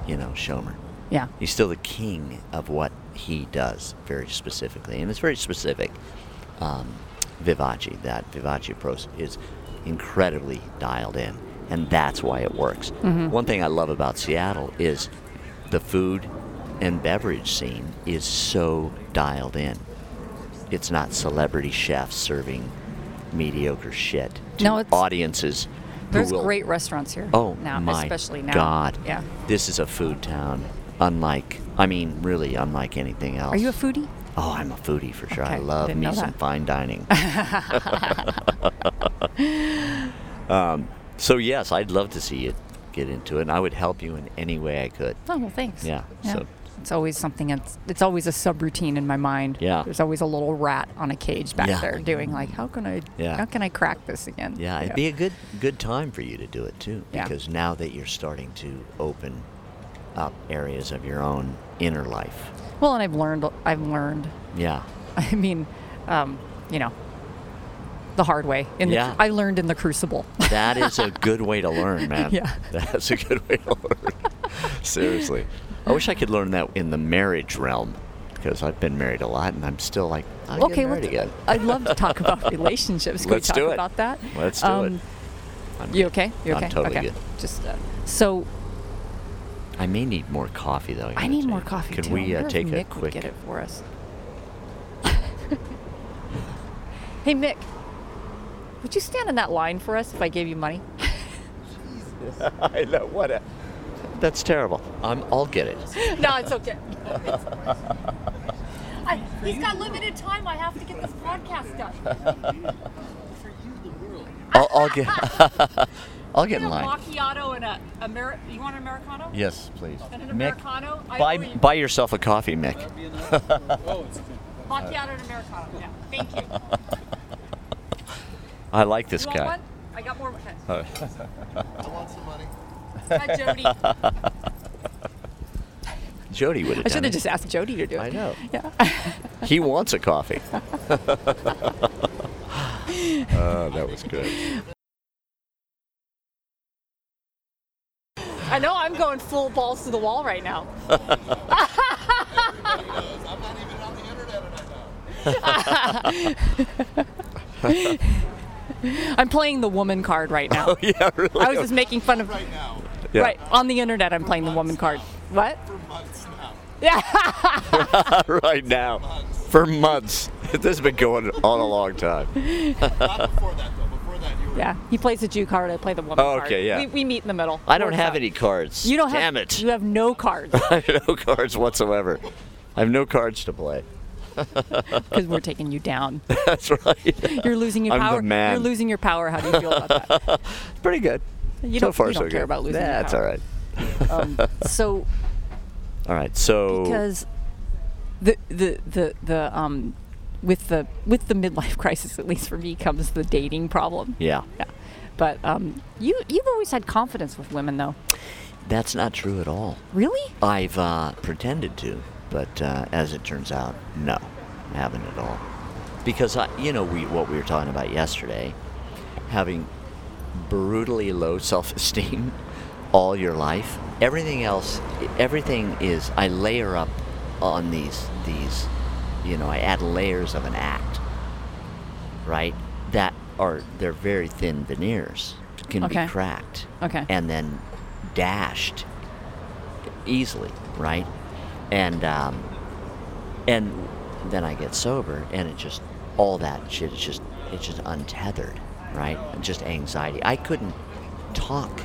you know Schomer. Yeah. he's still the king of what he does very specifically and it's very specific um, vivace that vivace approach is incredibly dialed in and that's why it works. One thing i love about seattle is the food and beverage scene is so dialed in it's not celebrity chefs serving mediocre shit to No, it's- audiences There's will- great restaurants here. Oh now, my especially now. God! Yeah. this is a food town, unlike I mean, really unlike anything else. Are you a foodie? Oh, I'm a foodie for sure. I love me some fine dining. um, so yes, I'd love to see you get into it, and I would help you in any way I could. Oh well, thanks. Yeah, so- it's always something. That's it's always a subroutine in my mind. Yeah. There's always a little rat on a cage back Yeah. there doing like, how can I? Yeah. How can I crack this again? Yeah, it'd be a good good time for you to do it too, Yeah. because now that you're starting to open up areas of your own inner life. Well, and I've learned. I've learned. Yeah. I mean, um, you know, the hard way. In the, Yeah. I learned in the crucible. That is a good way to learn, man. Yeah. That's a good way to learn. Seriously. I wish I could learn that in the marriage realm because I've been married a lot and I'm still like, I'll okay, get married let's, again. I'd love to talk about relationships. Can Let's we talk do it. about that? Let's do it. I'm You good. okay? You I'm okay? totally okay. good. Just uh, so I may need more coffee though. I gotta need more you. coffee Could too. I we uh, wonder if take a Mick would quick? get it for us? Hey, Mick, would you stand in that line for us if I gave you money? Jesus, I know what. A, that's terrible. I'm. I'll get it. no, it's okay. I, he's got limited time. I have to get this podcast done. I'll, I'll get. I'll get in a line. macchiato and a Ameri- You want an americano? Yes, please. And an Mick, americano? I buy owe you. buy yourself a coffee, Mick. Macchiato and americano. Yeah. Thank you. I like this You want guy. one? I got more. Okay. Oh. I want some money. Hi, Jody. Jody would have I should have just asked Jody to do it. I know. Yeah. He wants a coffee. oh, that was good. I know I'm going full balls to the wall right now. I'm not even on the internet right now. I'm playing the woman card right now. Oh, yeah, really. I was just making fun of. Right now. Yeah. Right on the internet, I'm playing the woman card. What? For months now. Yeah. right now. For months. This has been going on a long time. Not before that though. Before that you were. yeah. He plays the Jew card. I play the woman Oh, card. okay, yeah. We, we meet in the middle. I don't have out. any cards. You don't Damn have. it. You have no cards I have no cards whatsoever. I have no cards to play. because we're taking you down. That's right. You're losing your I'm the power. man. You're losing your power. How do you feel about that? Pretty good. You so don't, far, you don't so care good. about losing That's all right. Um, so All right. So because the the the the um with the with the midlife crisis at least for me comes the dating problem. yeah, Yeah. But um you you've always had confidence with women though. that's not true at all. Really? I've uh, pretended to, but uh, as it turns out, no, I haven't at all. Because I, you know, we what we were talking about yesterday, having brutally low self-esteem all your life. Everything else, everything is I layer up on these these, you know, I add layers of an act, right? That are they're very thin veneers, can Okay. be cracked, Okay. and then dashed easily, right? And um, and then I get sober, and it just all that shit is just it's just untethered, right? Just anxiety. I couldn't talk.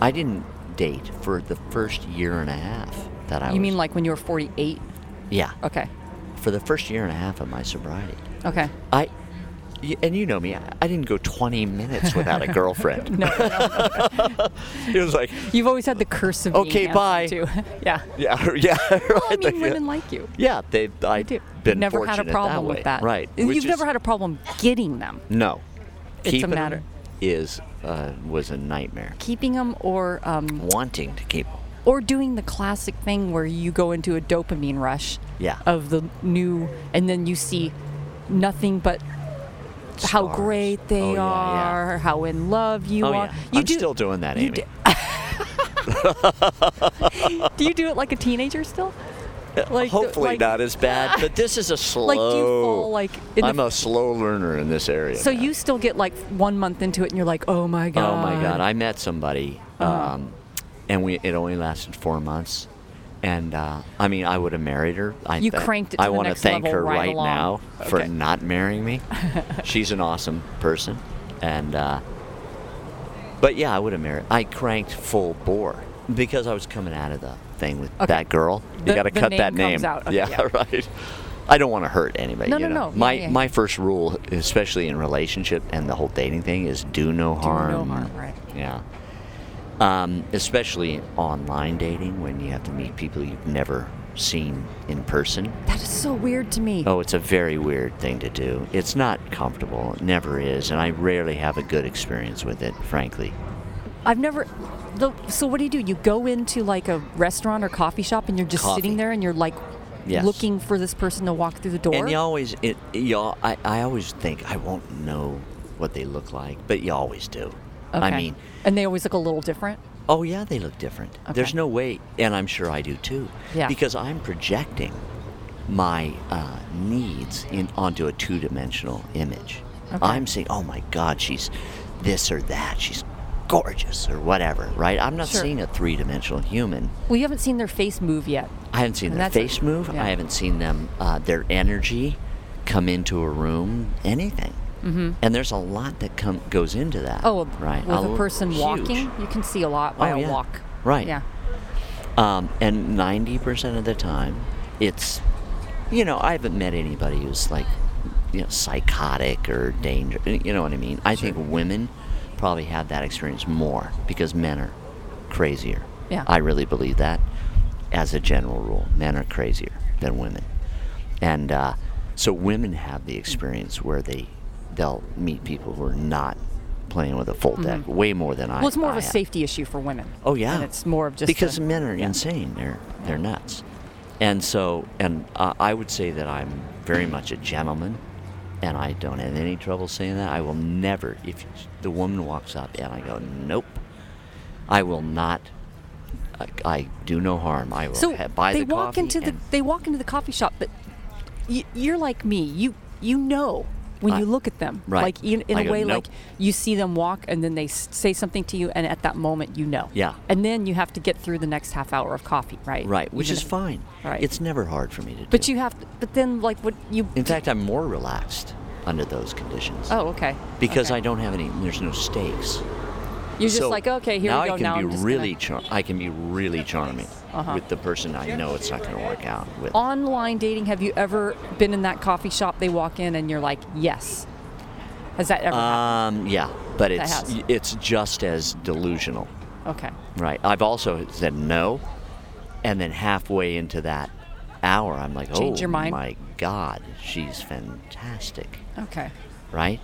I didn't date for the first year and a half that I You was. mean like when you were 48? yeah? Okay. For the first year and a half of my sobriety, Okay. I And you know me, I didn't go 20 minutes without a girlfriend. No, no. it was like, You've always had the curse of being Okay, bye. Too. yeah. yeah, yeah, right. Well, I mean, women like you. Yeah, they. I do. been You've never had a problem that with that. right? You've never had a problem getting them. no. It's Keeping them matter- is uh, was a nightmare. Keeping them or um, Wanting to keep. them. or doing the classic thing where you go into a dopamine rush Yeah. of the new and then you see nothing but how great they Oh, yeah, yeah. are, how in love you oh are. yeah. You I'm do, still doing that, Amy. do you do it like a teenager still? Like Hopefully like- not as bad, but this is a slow. Like you fall like I'm a slow learner in this area. So now. you still get like one month into it, and you're like, "Oh my god!" Oh my God! I met somebody, Uh-huh. um, and we it only lasted four months, and uh, I mean I would have married her. I You th- cranked it to I wanna thank her right right now for not marrying me. She's an awesome person, and uh, but yeah, I would have married. I cranked full bore because I was coming out of the thing with Okay. that girl. The- you got to cut name that name. Okay, yeah, yeah. right. I don't want to hurt anybody. No, you no, know? no. My Yeah, yeah. my first rule, especially in relationship and the whole dating thing, is do no Do harm. no harm, right. Yeah. Um, especially online dating when you have to meet people you've never seen in person. That is so weird to me. Oh, it's a very weird thing to do. It's not comfortable. It never is, and I rarely have a good experience with it, frankly. I've never. The, so what do you do? You go into like a restaurant or coffee shop, and you're just Coffee. sitting there, and you're like Yes. looking for this person to walk through the door. And you always, it, you I, I always think I won't know what they look like, but you always do. Okay. I mean, and they always look a little different. Oh yeah, they look different. There's no way, and I'm sure I do too. Yeah. Because I'm projecting my uh, needs in onto a two-dimensional image. Okay. I'm saying, "Oh my God, she's this or that. She's gorgeous or whatever." Right? I'm not Sure. seeing a three-dimensional human. Well, you haven't seen their face move yet. I haven't seen And their a- face move. yeah. I haven't seen them uh, their energy come into a room, anything. Mm-hmm. And there's a lot that come goes into that. Oh, right. With a l- person huge. walking, you can see a lot by Oh, a yeah. walk. Right. Yeah. Um, and 90% of the time, it's, you know, I haven't met anybody who's like, you know, psychotic or dangerous. You know what I mean? I think women probably have that experience more because men are crazier. Yeah. I really believe that as a general rule. Men are crazier than women. And uh, so women have the experience where they, they'll meet people who are not playing with a full deck way more than I Mm-hmm. Well, it's more of a have. safety issue for women. Oh yeah, And it's more of just because a- men are yeah. insane. They're they're nuts, and so and uh, I would say that I'm very much a gentleman, and I don't have any trouble saying that. I will never, if the woman walks up and I go, nope, I will not. I, I do no harm. I will So ha- buy they the walk coffee into the they walk into the coffee shop, but y- you're like me. You you know when I- you look at them, Right. like in, in a way, "Nope." like you see them walk, and then they say something to you, and at that moment you know. Yeah. And then you have to get through the next half hour of coffee, right? right, which Even is if- fine. Right. It's never hard for me to do. But you have, to, but then like what you? in fact, I'm more relaxed under those conditions. Oh, okay. Because Okay. I don't have any. There's no stakes. You're just like, okay, here now we go. I can now be I'm really gonna... char- I can be really charming Uh-huh. with the person I know it's not going to work out with. Online dating. Have you ever been in that coffee shop? They walk in and you're like, yes. Has that ever happened? Um, yeah, but That it's has. it's just as delusional, Okay. right? I've also said no, and then halfway into that hour, I'm like, Change oh my god, she's fantastic, Okay. right?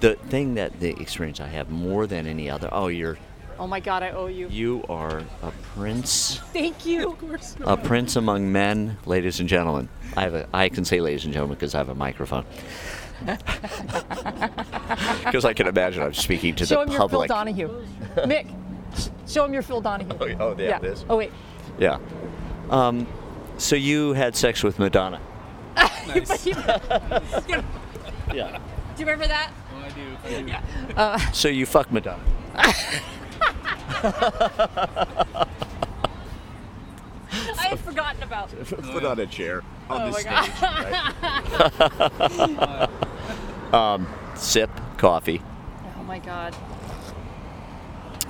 The thing that the experience I have more than any other. Oh, you're Oh my God, I owe you. you are a prince. Thank you. Of course. A prince among men, ladies and gentlemen. I have a, I can say ladies and gentlemen because I have a microphone. Because I can imagine I'm speaking to Show the him your Phil. Donahue. Mick, show him your Phil Donahue. Oh, oh, there yeah. it is. Oh wait. Yeah. Um, so you had sex with Madonna. Do Yeah. you remember that? I do. Yeah. So you fucked Madonna. I had forgotten about. Put on a chair on Oh the my stage. God. right? Sip coffee. Oh my God.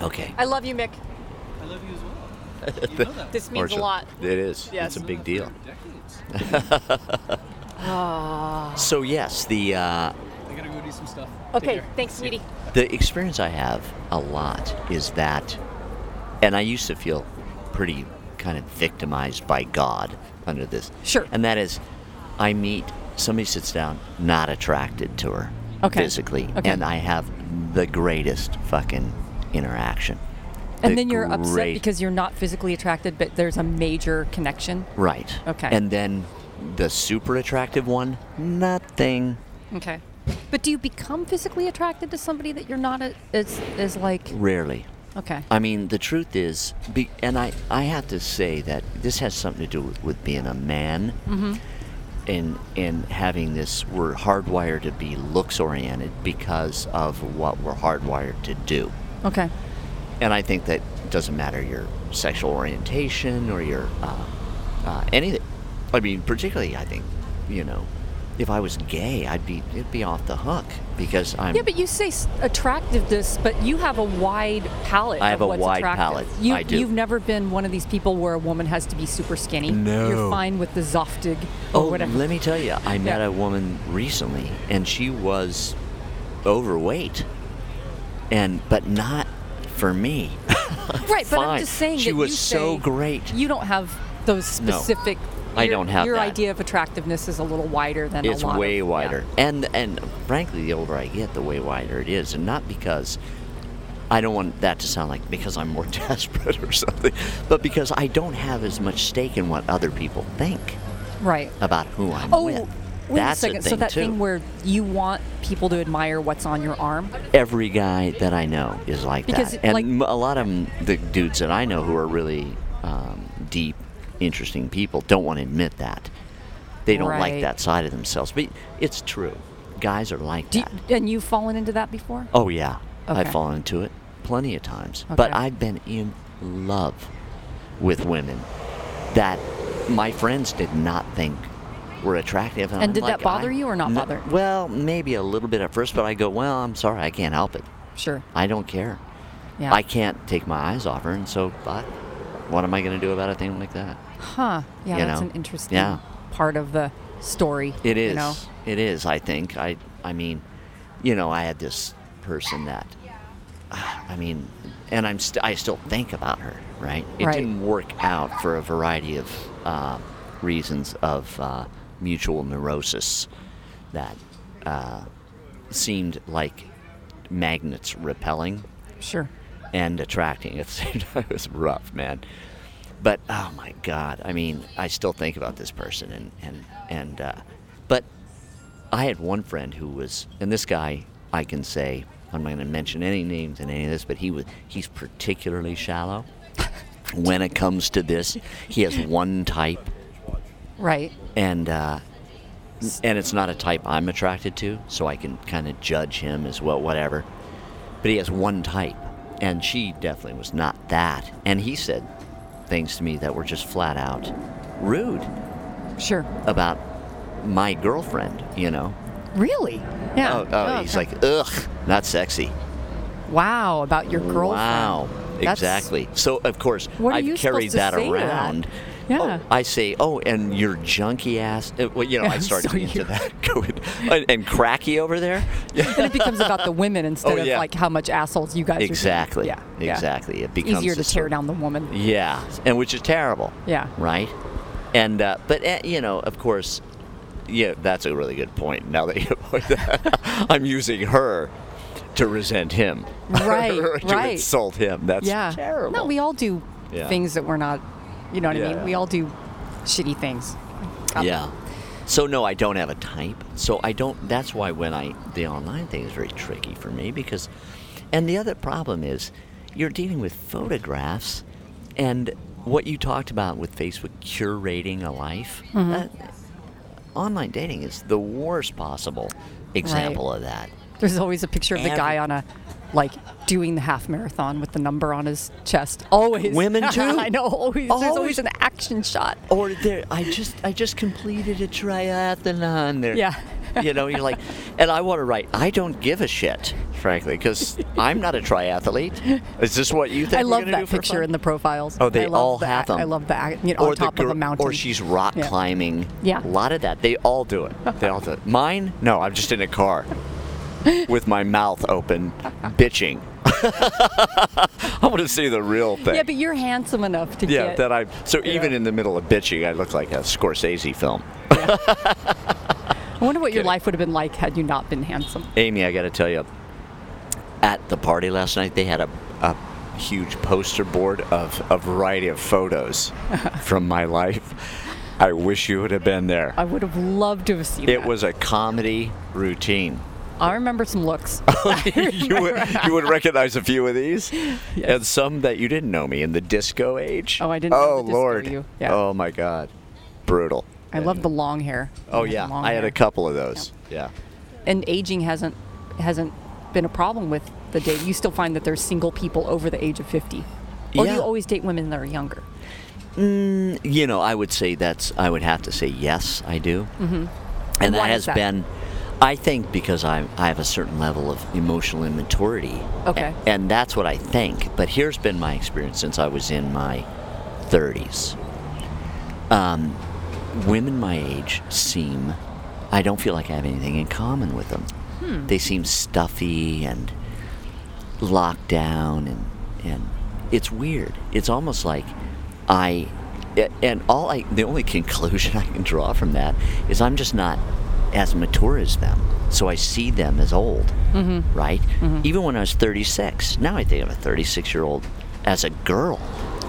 Okay. I love you, Mick. I love you as well. You know that. This means a lot. It is. Yes. It's a big deal. Decades. So yes, the uh, I gotta go do some stuff. Okay, thanks, See sweetie. the experience I have a lot is that, and I used to feel pretty kind of victimized by God under this. Sure. And that is, I meet somebody sits down, not attracted to her Okay. physically, Okay. and I have the greatest fucking interaction. And The then you're upset because you're not physically attracted, but there's a major connection. right. Okay. And then the super attractive one, nothing. Okay. But do you become physically attracted to somebody that you're not as as like? Rarely. Okay. I mean, the truth is, be, and I, I have to say that this has something to do with, with being a man Mm-hmm. and, and having this, we're hardwired to be looks oriented because of what we're hardwired to do. Okay. And I think that doesn't matter your sexual orientation or your uh, uh, anything. I mean, particularly, I think, you know, if I was gay, I'd be it'd be off the hook because I'm. Yeah, but you say attractiveness, but you have a wide palette. I have of a what's wide attractive. palette. You, I do. You've never been one of these people where a woman has to be super skinny. No. You're fine with the Zoftig or Oh, whatever. let me tell you, I met Yeah. a woman recently, and she was overweight, and but not for me. right, but I'm just saying she that was you so great. You don't have those No. I your- don't have your that. idea of attractiveness is a little wider than it's a lot way of, yeah. wider, and and frankly, the older I get, the way wider it is, and not because. I don't want that to sound like because I'm more desperate or something, but because I don't have as much stake in what other people think Right. about who I'm Oh, with. wait That's a second. thing so that too. thing where you want people to admire what's on your arm. every guy that I know is like Because, that, and like- a lot of 'em, the dudes that I know who are really um, deep, interesting people, don't want to admit that. They don't like that side of themselves, but it's true. Guys are like Do you, that. and you've fallen into that before? oh yeah, Okay. I've fallen into it plenty of times, but I've been in love with women that my friends did not think were attractive. And, And did that bother I- you or not no- bother? Well, maybe a little bit at first, but I go, well, I'm sorry, I can't help it. Sure. I don't care. Yeah. I can't take my eyes off her, and so but what am I going to do about a thing like that? Huh. Yeah, You that's know? an interesting Yeah. part of the story. It is. You know? It is. I think. I. I mean, you know, I had this person that. I mean, and I'm. St- I still think about her. Right. It Right. didn't work out for a variety of uh, reasons of uh, mutual neurosis that uh, seemed like magnets repelling Sure. and attracting at the same time. It was rough, man. But oh my God, I mean, I still think about this person, and and and. Uh, but I had one friend who was, and this guy, I can say, I'm not going to mention any names in any of this, but he was, he's particularly shallow. when it comes to this, he has one type, Right. and uh, and it's not a type I'm attracted to, so I can kind of judge him as well, whatever. But he has one type, and she definitely was not that. And he said things to me that were just flat out rude Sure. about my girlfriend. You know? Really? Yeah. Oh, oh, oh he's okay. like, ugh, not sexy. wow, about your girlfriend. Wow, That's- exactly. So of course I've carried that around. that? Yeah. Oh, I say, oh, and your junky ass. uh, Well, you know, I start So into that. And, and cracky over there. Yeah. Then it becomes about the women instead Oh, of like how much assholes you guys Exactly. are. doing. Yeah. yeah. Exactly. It becomes easier to tear sort- down the woman. Yeah, and which is terrible. Yeah. Right. And uh, but uh, you know, of course, yeah, that's a really good point. Now that you point that, I'm using her to resent him. Right, to right. insult him. That's yeah. terrible. No, we all do Yeah. things that we're not. You know what I mean? We all do shitty things. Yeah. So no, I don't have a type. So I don't. That's why when I the online thing is very tricky for me because, and the other problem is, you're dealing with photographs, and what you talked about with Facebook curating a life. Mm-hmm. that- online dating is the worst possible example of that. There's always a picture of the guy on a, like, doing the half marathon with the number on his chest. Always. Women, too? I know. Always. There's Always. always an action shot. Or there, I just I just completed a triathlon. There, Yeah. you know, you're like, and I want to write. I don't give a shit, frankly, because I'm not a triathlete. Is this what you think? I love that picture in the profiles. Oh, they I love all the have them. I love that. You know, or on top the of a mountain. Or she's rock Yeah. climbing. Yeah. A lot of that. They all do it. They all do it. Mine? No, I'm just in a car with my mouth open, bitching. I want to see the real thing. Yeah, but you're handsome enough to Yeah, get. that I. So even in the middle of bitching, I look like a Scorsese film. I wonder what your life would have been like had you not been handsome. Amy, I got to tell you, at the party last night, they had a, a huge poster board of a variety of photos from my life. I wish you would have been there. I would have loved to have seen It that. was a comedy routine. I remember some looks. you, would, you would recognize a few of these, and some that you didn't know me in the disco age. Oh, I didn't know Oh Lord! Yeah. Oh my God! Brutal. I love the long hair. Oh had yeah, I had hair. a couple of those. Yeah. And aging hasn't hasn't been a problem with the date. You still find that there's single people over the age of 50. Or do Yeah. you always date women that are younger? Mm, you know, I would say that's. I would have to say yes, I do. Mm-hmm. And, And that has that? been, I think, because I I have a certain level of emotional immaturity. Okay. A- and that's what I think. But here's been my experience since I was in my 30s. Um, women my age seem. I don't feel like I have anything in common with them. Hmm. They seem stuffy and locked down and and it's weird. It's almost like I, and all I the only conclusion I can draw from that is I'm just not as mature as them. So I see them as old, mm-hmm. right? Even when I was 36, now I think I'm a 36 year old as a girl.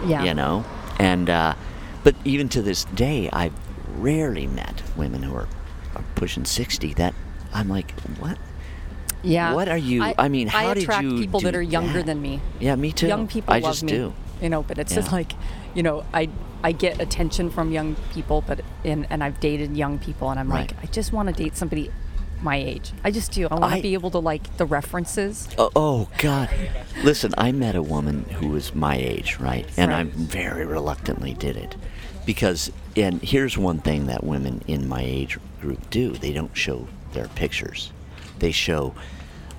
Yeah. You know, and uh, but even to this day, I've rarely met women who are, are pushing 60 that I'm like, what? Yeah. What are you- I mean, how I did you? I attract people that are younger that? than me. Yeah, me too. Young people I love just me. do. You know, but it's just like, you know, I I get attention from young people, but and and I've dated young people, and I'm Right. like, I just want to date somebody my age. I just do. I want to be able to like the references. Oh, oh God! Listen, I met a woman who was my age, right? And I Right. very reluctantly did it, because and here's one thing that women in my age group do they don't show their pictures they show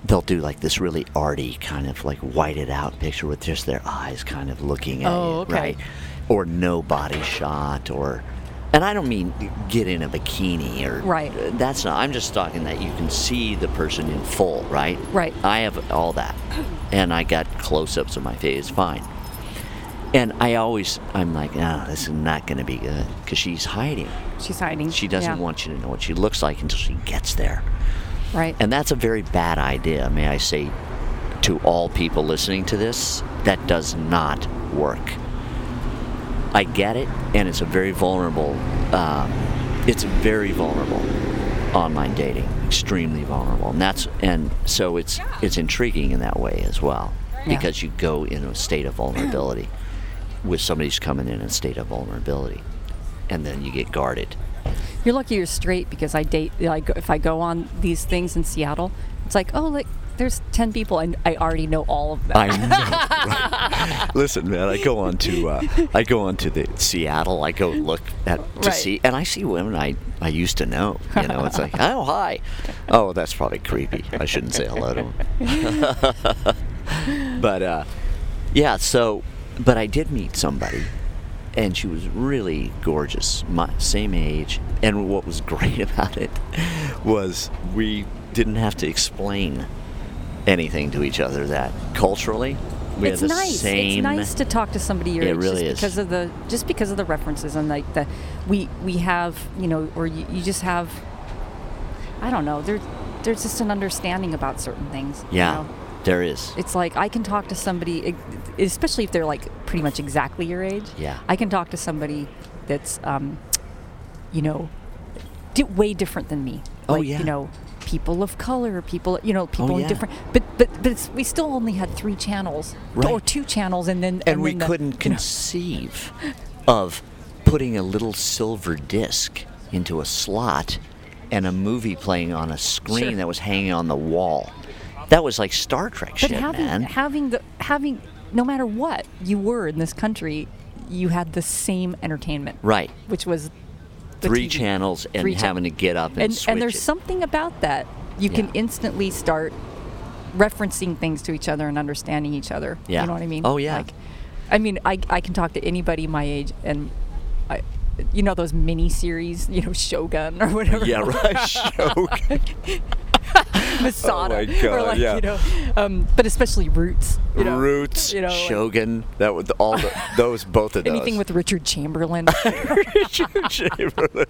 they'll do like this really arty kind of like whited out picture with just their eyes kind of looking at Oh, you okay. right or no body shot or and i don't mean get in a bikini or Right. that's not i'm just talking that you can see the person in full right Right. i have all that and i got close-ups of my face fine and I always, I'm like, oh, this is not going to be good because she's hiding. She's hiding. She doesn't Yeah. want you to know what she looks like until she gets there. Right. And that's a very bad idea, may I say, to all people listening to this. That does not work. I get it, and it's a very vulnerable, uh, it's very vulnerable online dating, extremely vulnerable, and that's and so it's it's intriguing in that way as well Yeah. because you go in a state of vulnerability with somebody who's coming in a state of vulnerability, and then you get guarded. You're lucky you're straight because I date like if I go on these things in Seattle, it's like oh like there's ten people and I already know all of them. I know. right? Listen, man, I go on to uh, I go on to the Seattle. I go look at to Right. see, and I see women I I used to know. You know, it's like, oh hi, oh that's probably creepy. I shouldn't say hello to them. but uh, yeah, so but I did meet somebody. And she was really gorgeous, my same age. And what was great about it was we didn't have to explain anything to each other that culturally we it's have the nice. same It's nice to talk to somebody your It age really just is. because of the just because of the references and like the we we have you know or you, you just have I don't know there there's just an understanding about certain things. you yeah know? there is It's like I can talk to somebody, especially if they're like pretty much exactly your age. Yeah. I can talk to somebody that's, um, you know, di- way different than me. Oh, yeah. You know, people of color, people, you know, people Oh, in yeah. different. But but but it's, we still only had three channels Right. or two channels, and then and we then the- couldn't you know, conceive of putting a little silver disc into a slot and a movie playing on a screen Sure. that was hanging on the wall that was like star trek But shit having man having the having no matter what you were in this country, you had the same entertainment, right which was three TV. channels and Three cha- having to get up and, and, switch and there's it. something about that you can instantly start referencing things to each other and understanding each other Yeah. you know what i mean Oh, yeah. like i mean i, I can talk to anybody my age and I, you know those mini series you know shogun or whatever yeah right Shogun. masada Oh my God, or like yeah. you know um, but especially roots you know Roots, you know, like Shogun, that was all the, those both of those. anything with richard chamberlain Richard Chamberlain.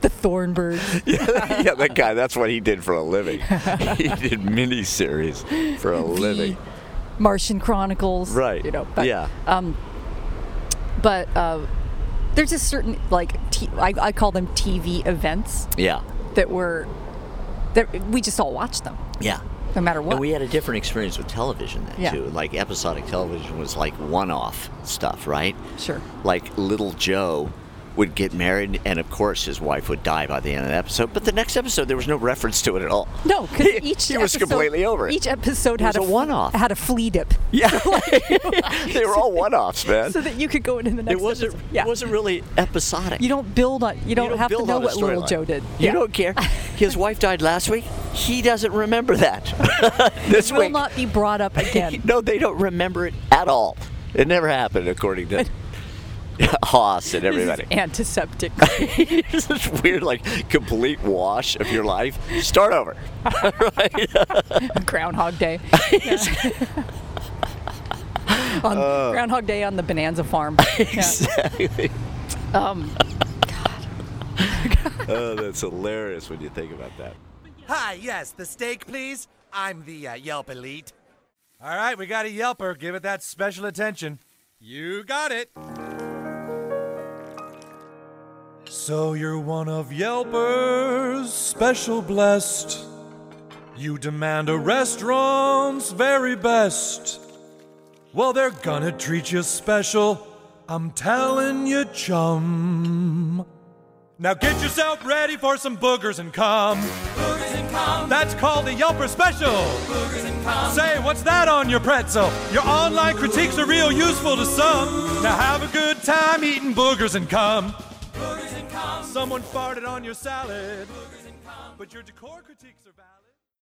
the thornbirds yeah, yeah, that guy. That's what he did for a living. he did miniseries for a living. martian chronicles Right. you know but, yeah. Um, but uh, there's a certain like t- I, I call them TV events yeah. that were we just all watched them Yeah. no matter what. And we had a different experience with television then Yeah. too. Like episodic television was like one-off stuff, right? sure. Like little Joe would get married, and of course his wife would die by the end of the episode. But the next episode, there was no reference to it at all. No, because each he was completely over it. Each episode It had a, a f- one-off. had a flea dip, Yeah, they were all one-offs, man. so that you could go into the next. it wasn't. episode. Yeah. It wasn't really episodic. You don't build on. You don't, don't have to know what little storyline. Joe did. You Yeah. don't care. His wife died last week. He doesn't remember that. this Will week. not be brought up again. no, they don't remember it at all. It never happened, according to Hoss and This is everybody. antiseptic. it's this weird, like, complete wash of your life. Start over. right? Groundhog Day. on Groundhog Day on the Bonanza farm. Exactly. Yeah. exactly. Um, Oh, that's hilarious when you think about that. Hi, yes, the steak, please. I'm the uh, Yelp elite. All right, we got a Yelper. Give it that special attention. You got it. So you're one of Yelper's special blessed. You demand a restaurant's very best. Well, they're gonna treat you special. I'm telling you, chum. Now get yourself ready for some boogers and cum. Boogers and cum. That's called a Yelper special. Boogers and cum. Say, what's that on your pretzel? Your online critiques are real useful. useful to some. Now have a good time eating boogers and cum. Someone farted on your salad, but your decor critiques are.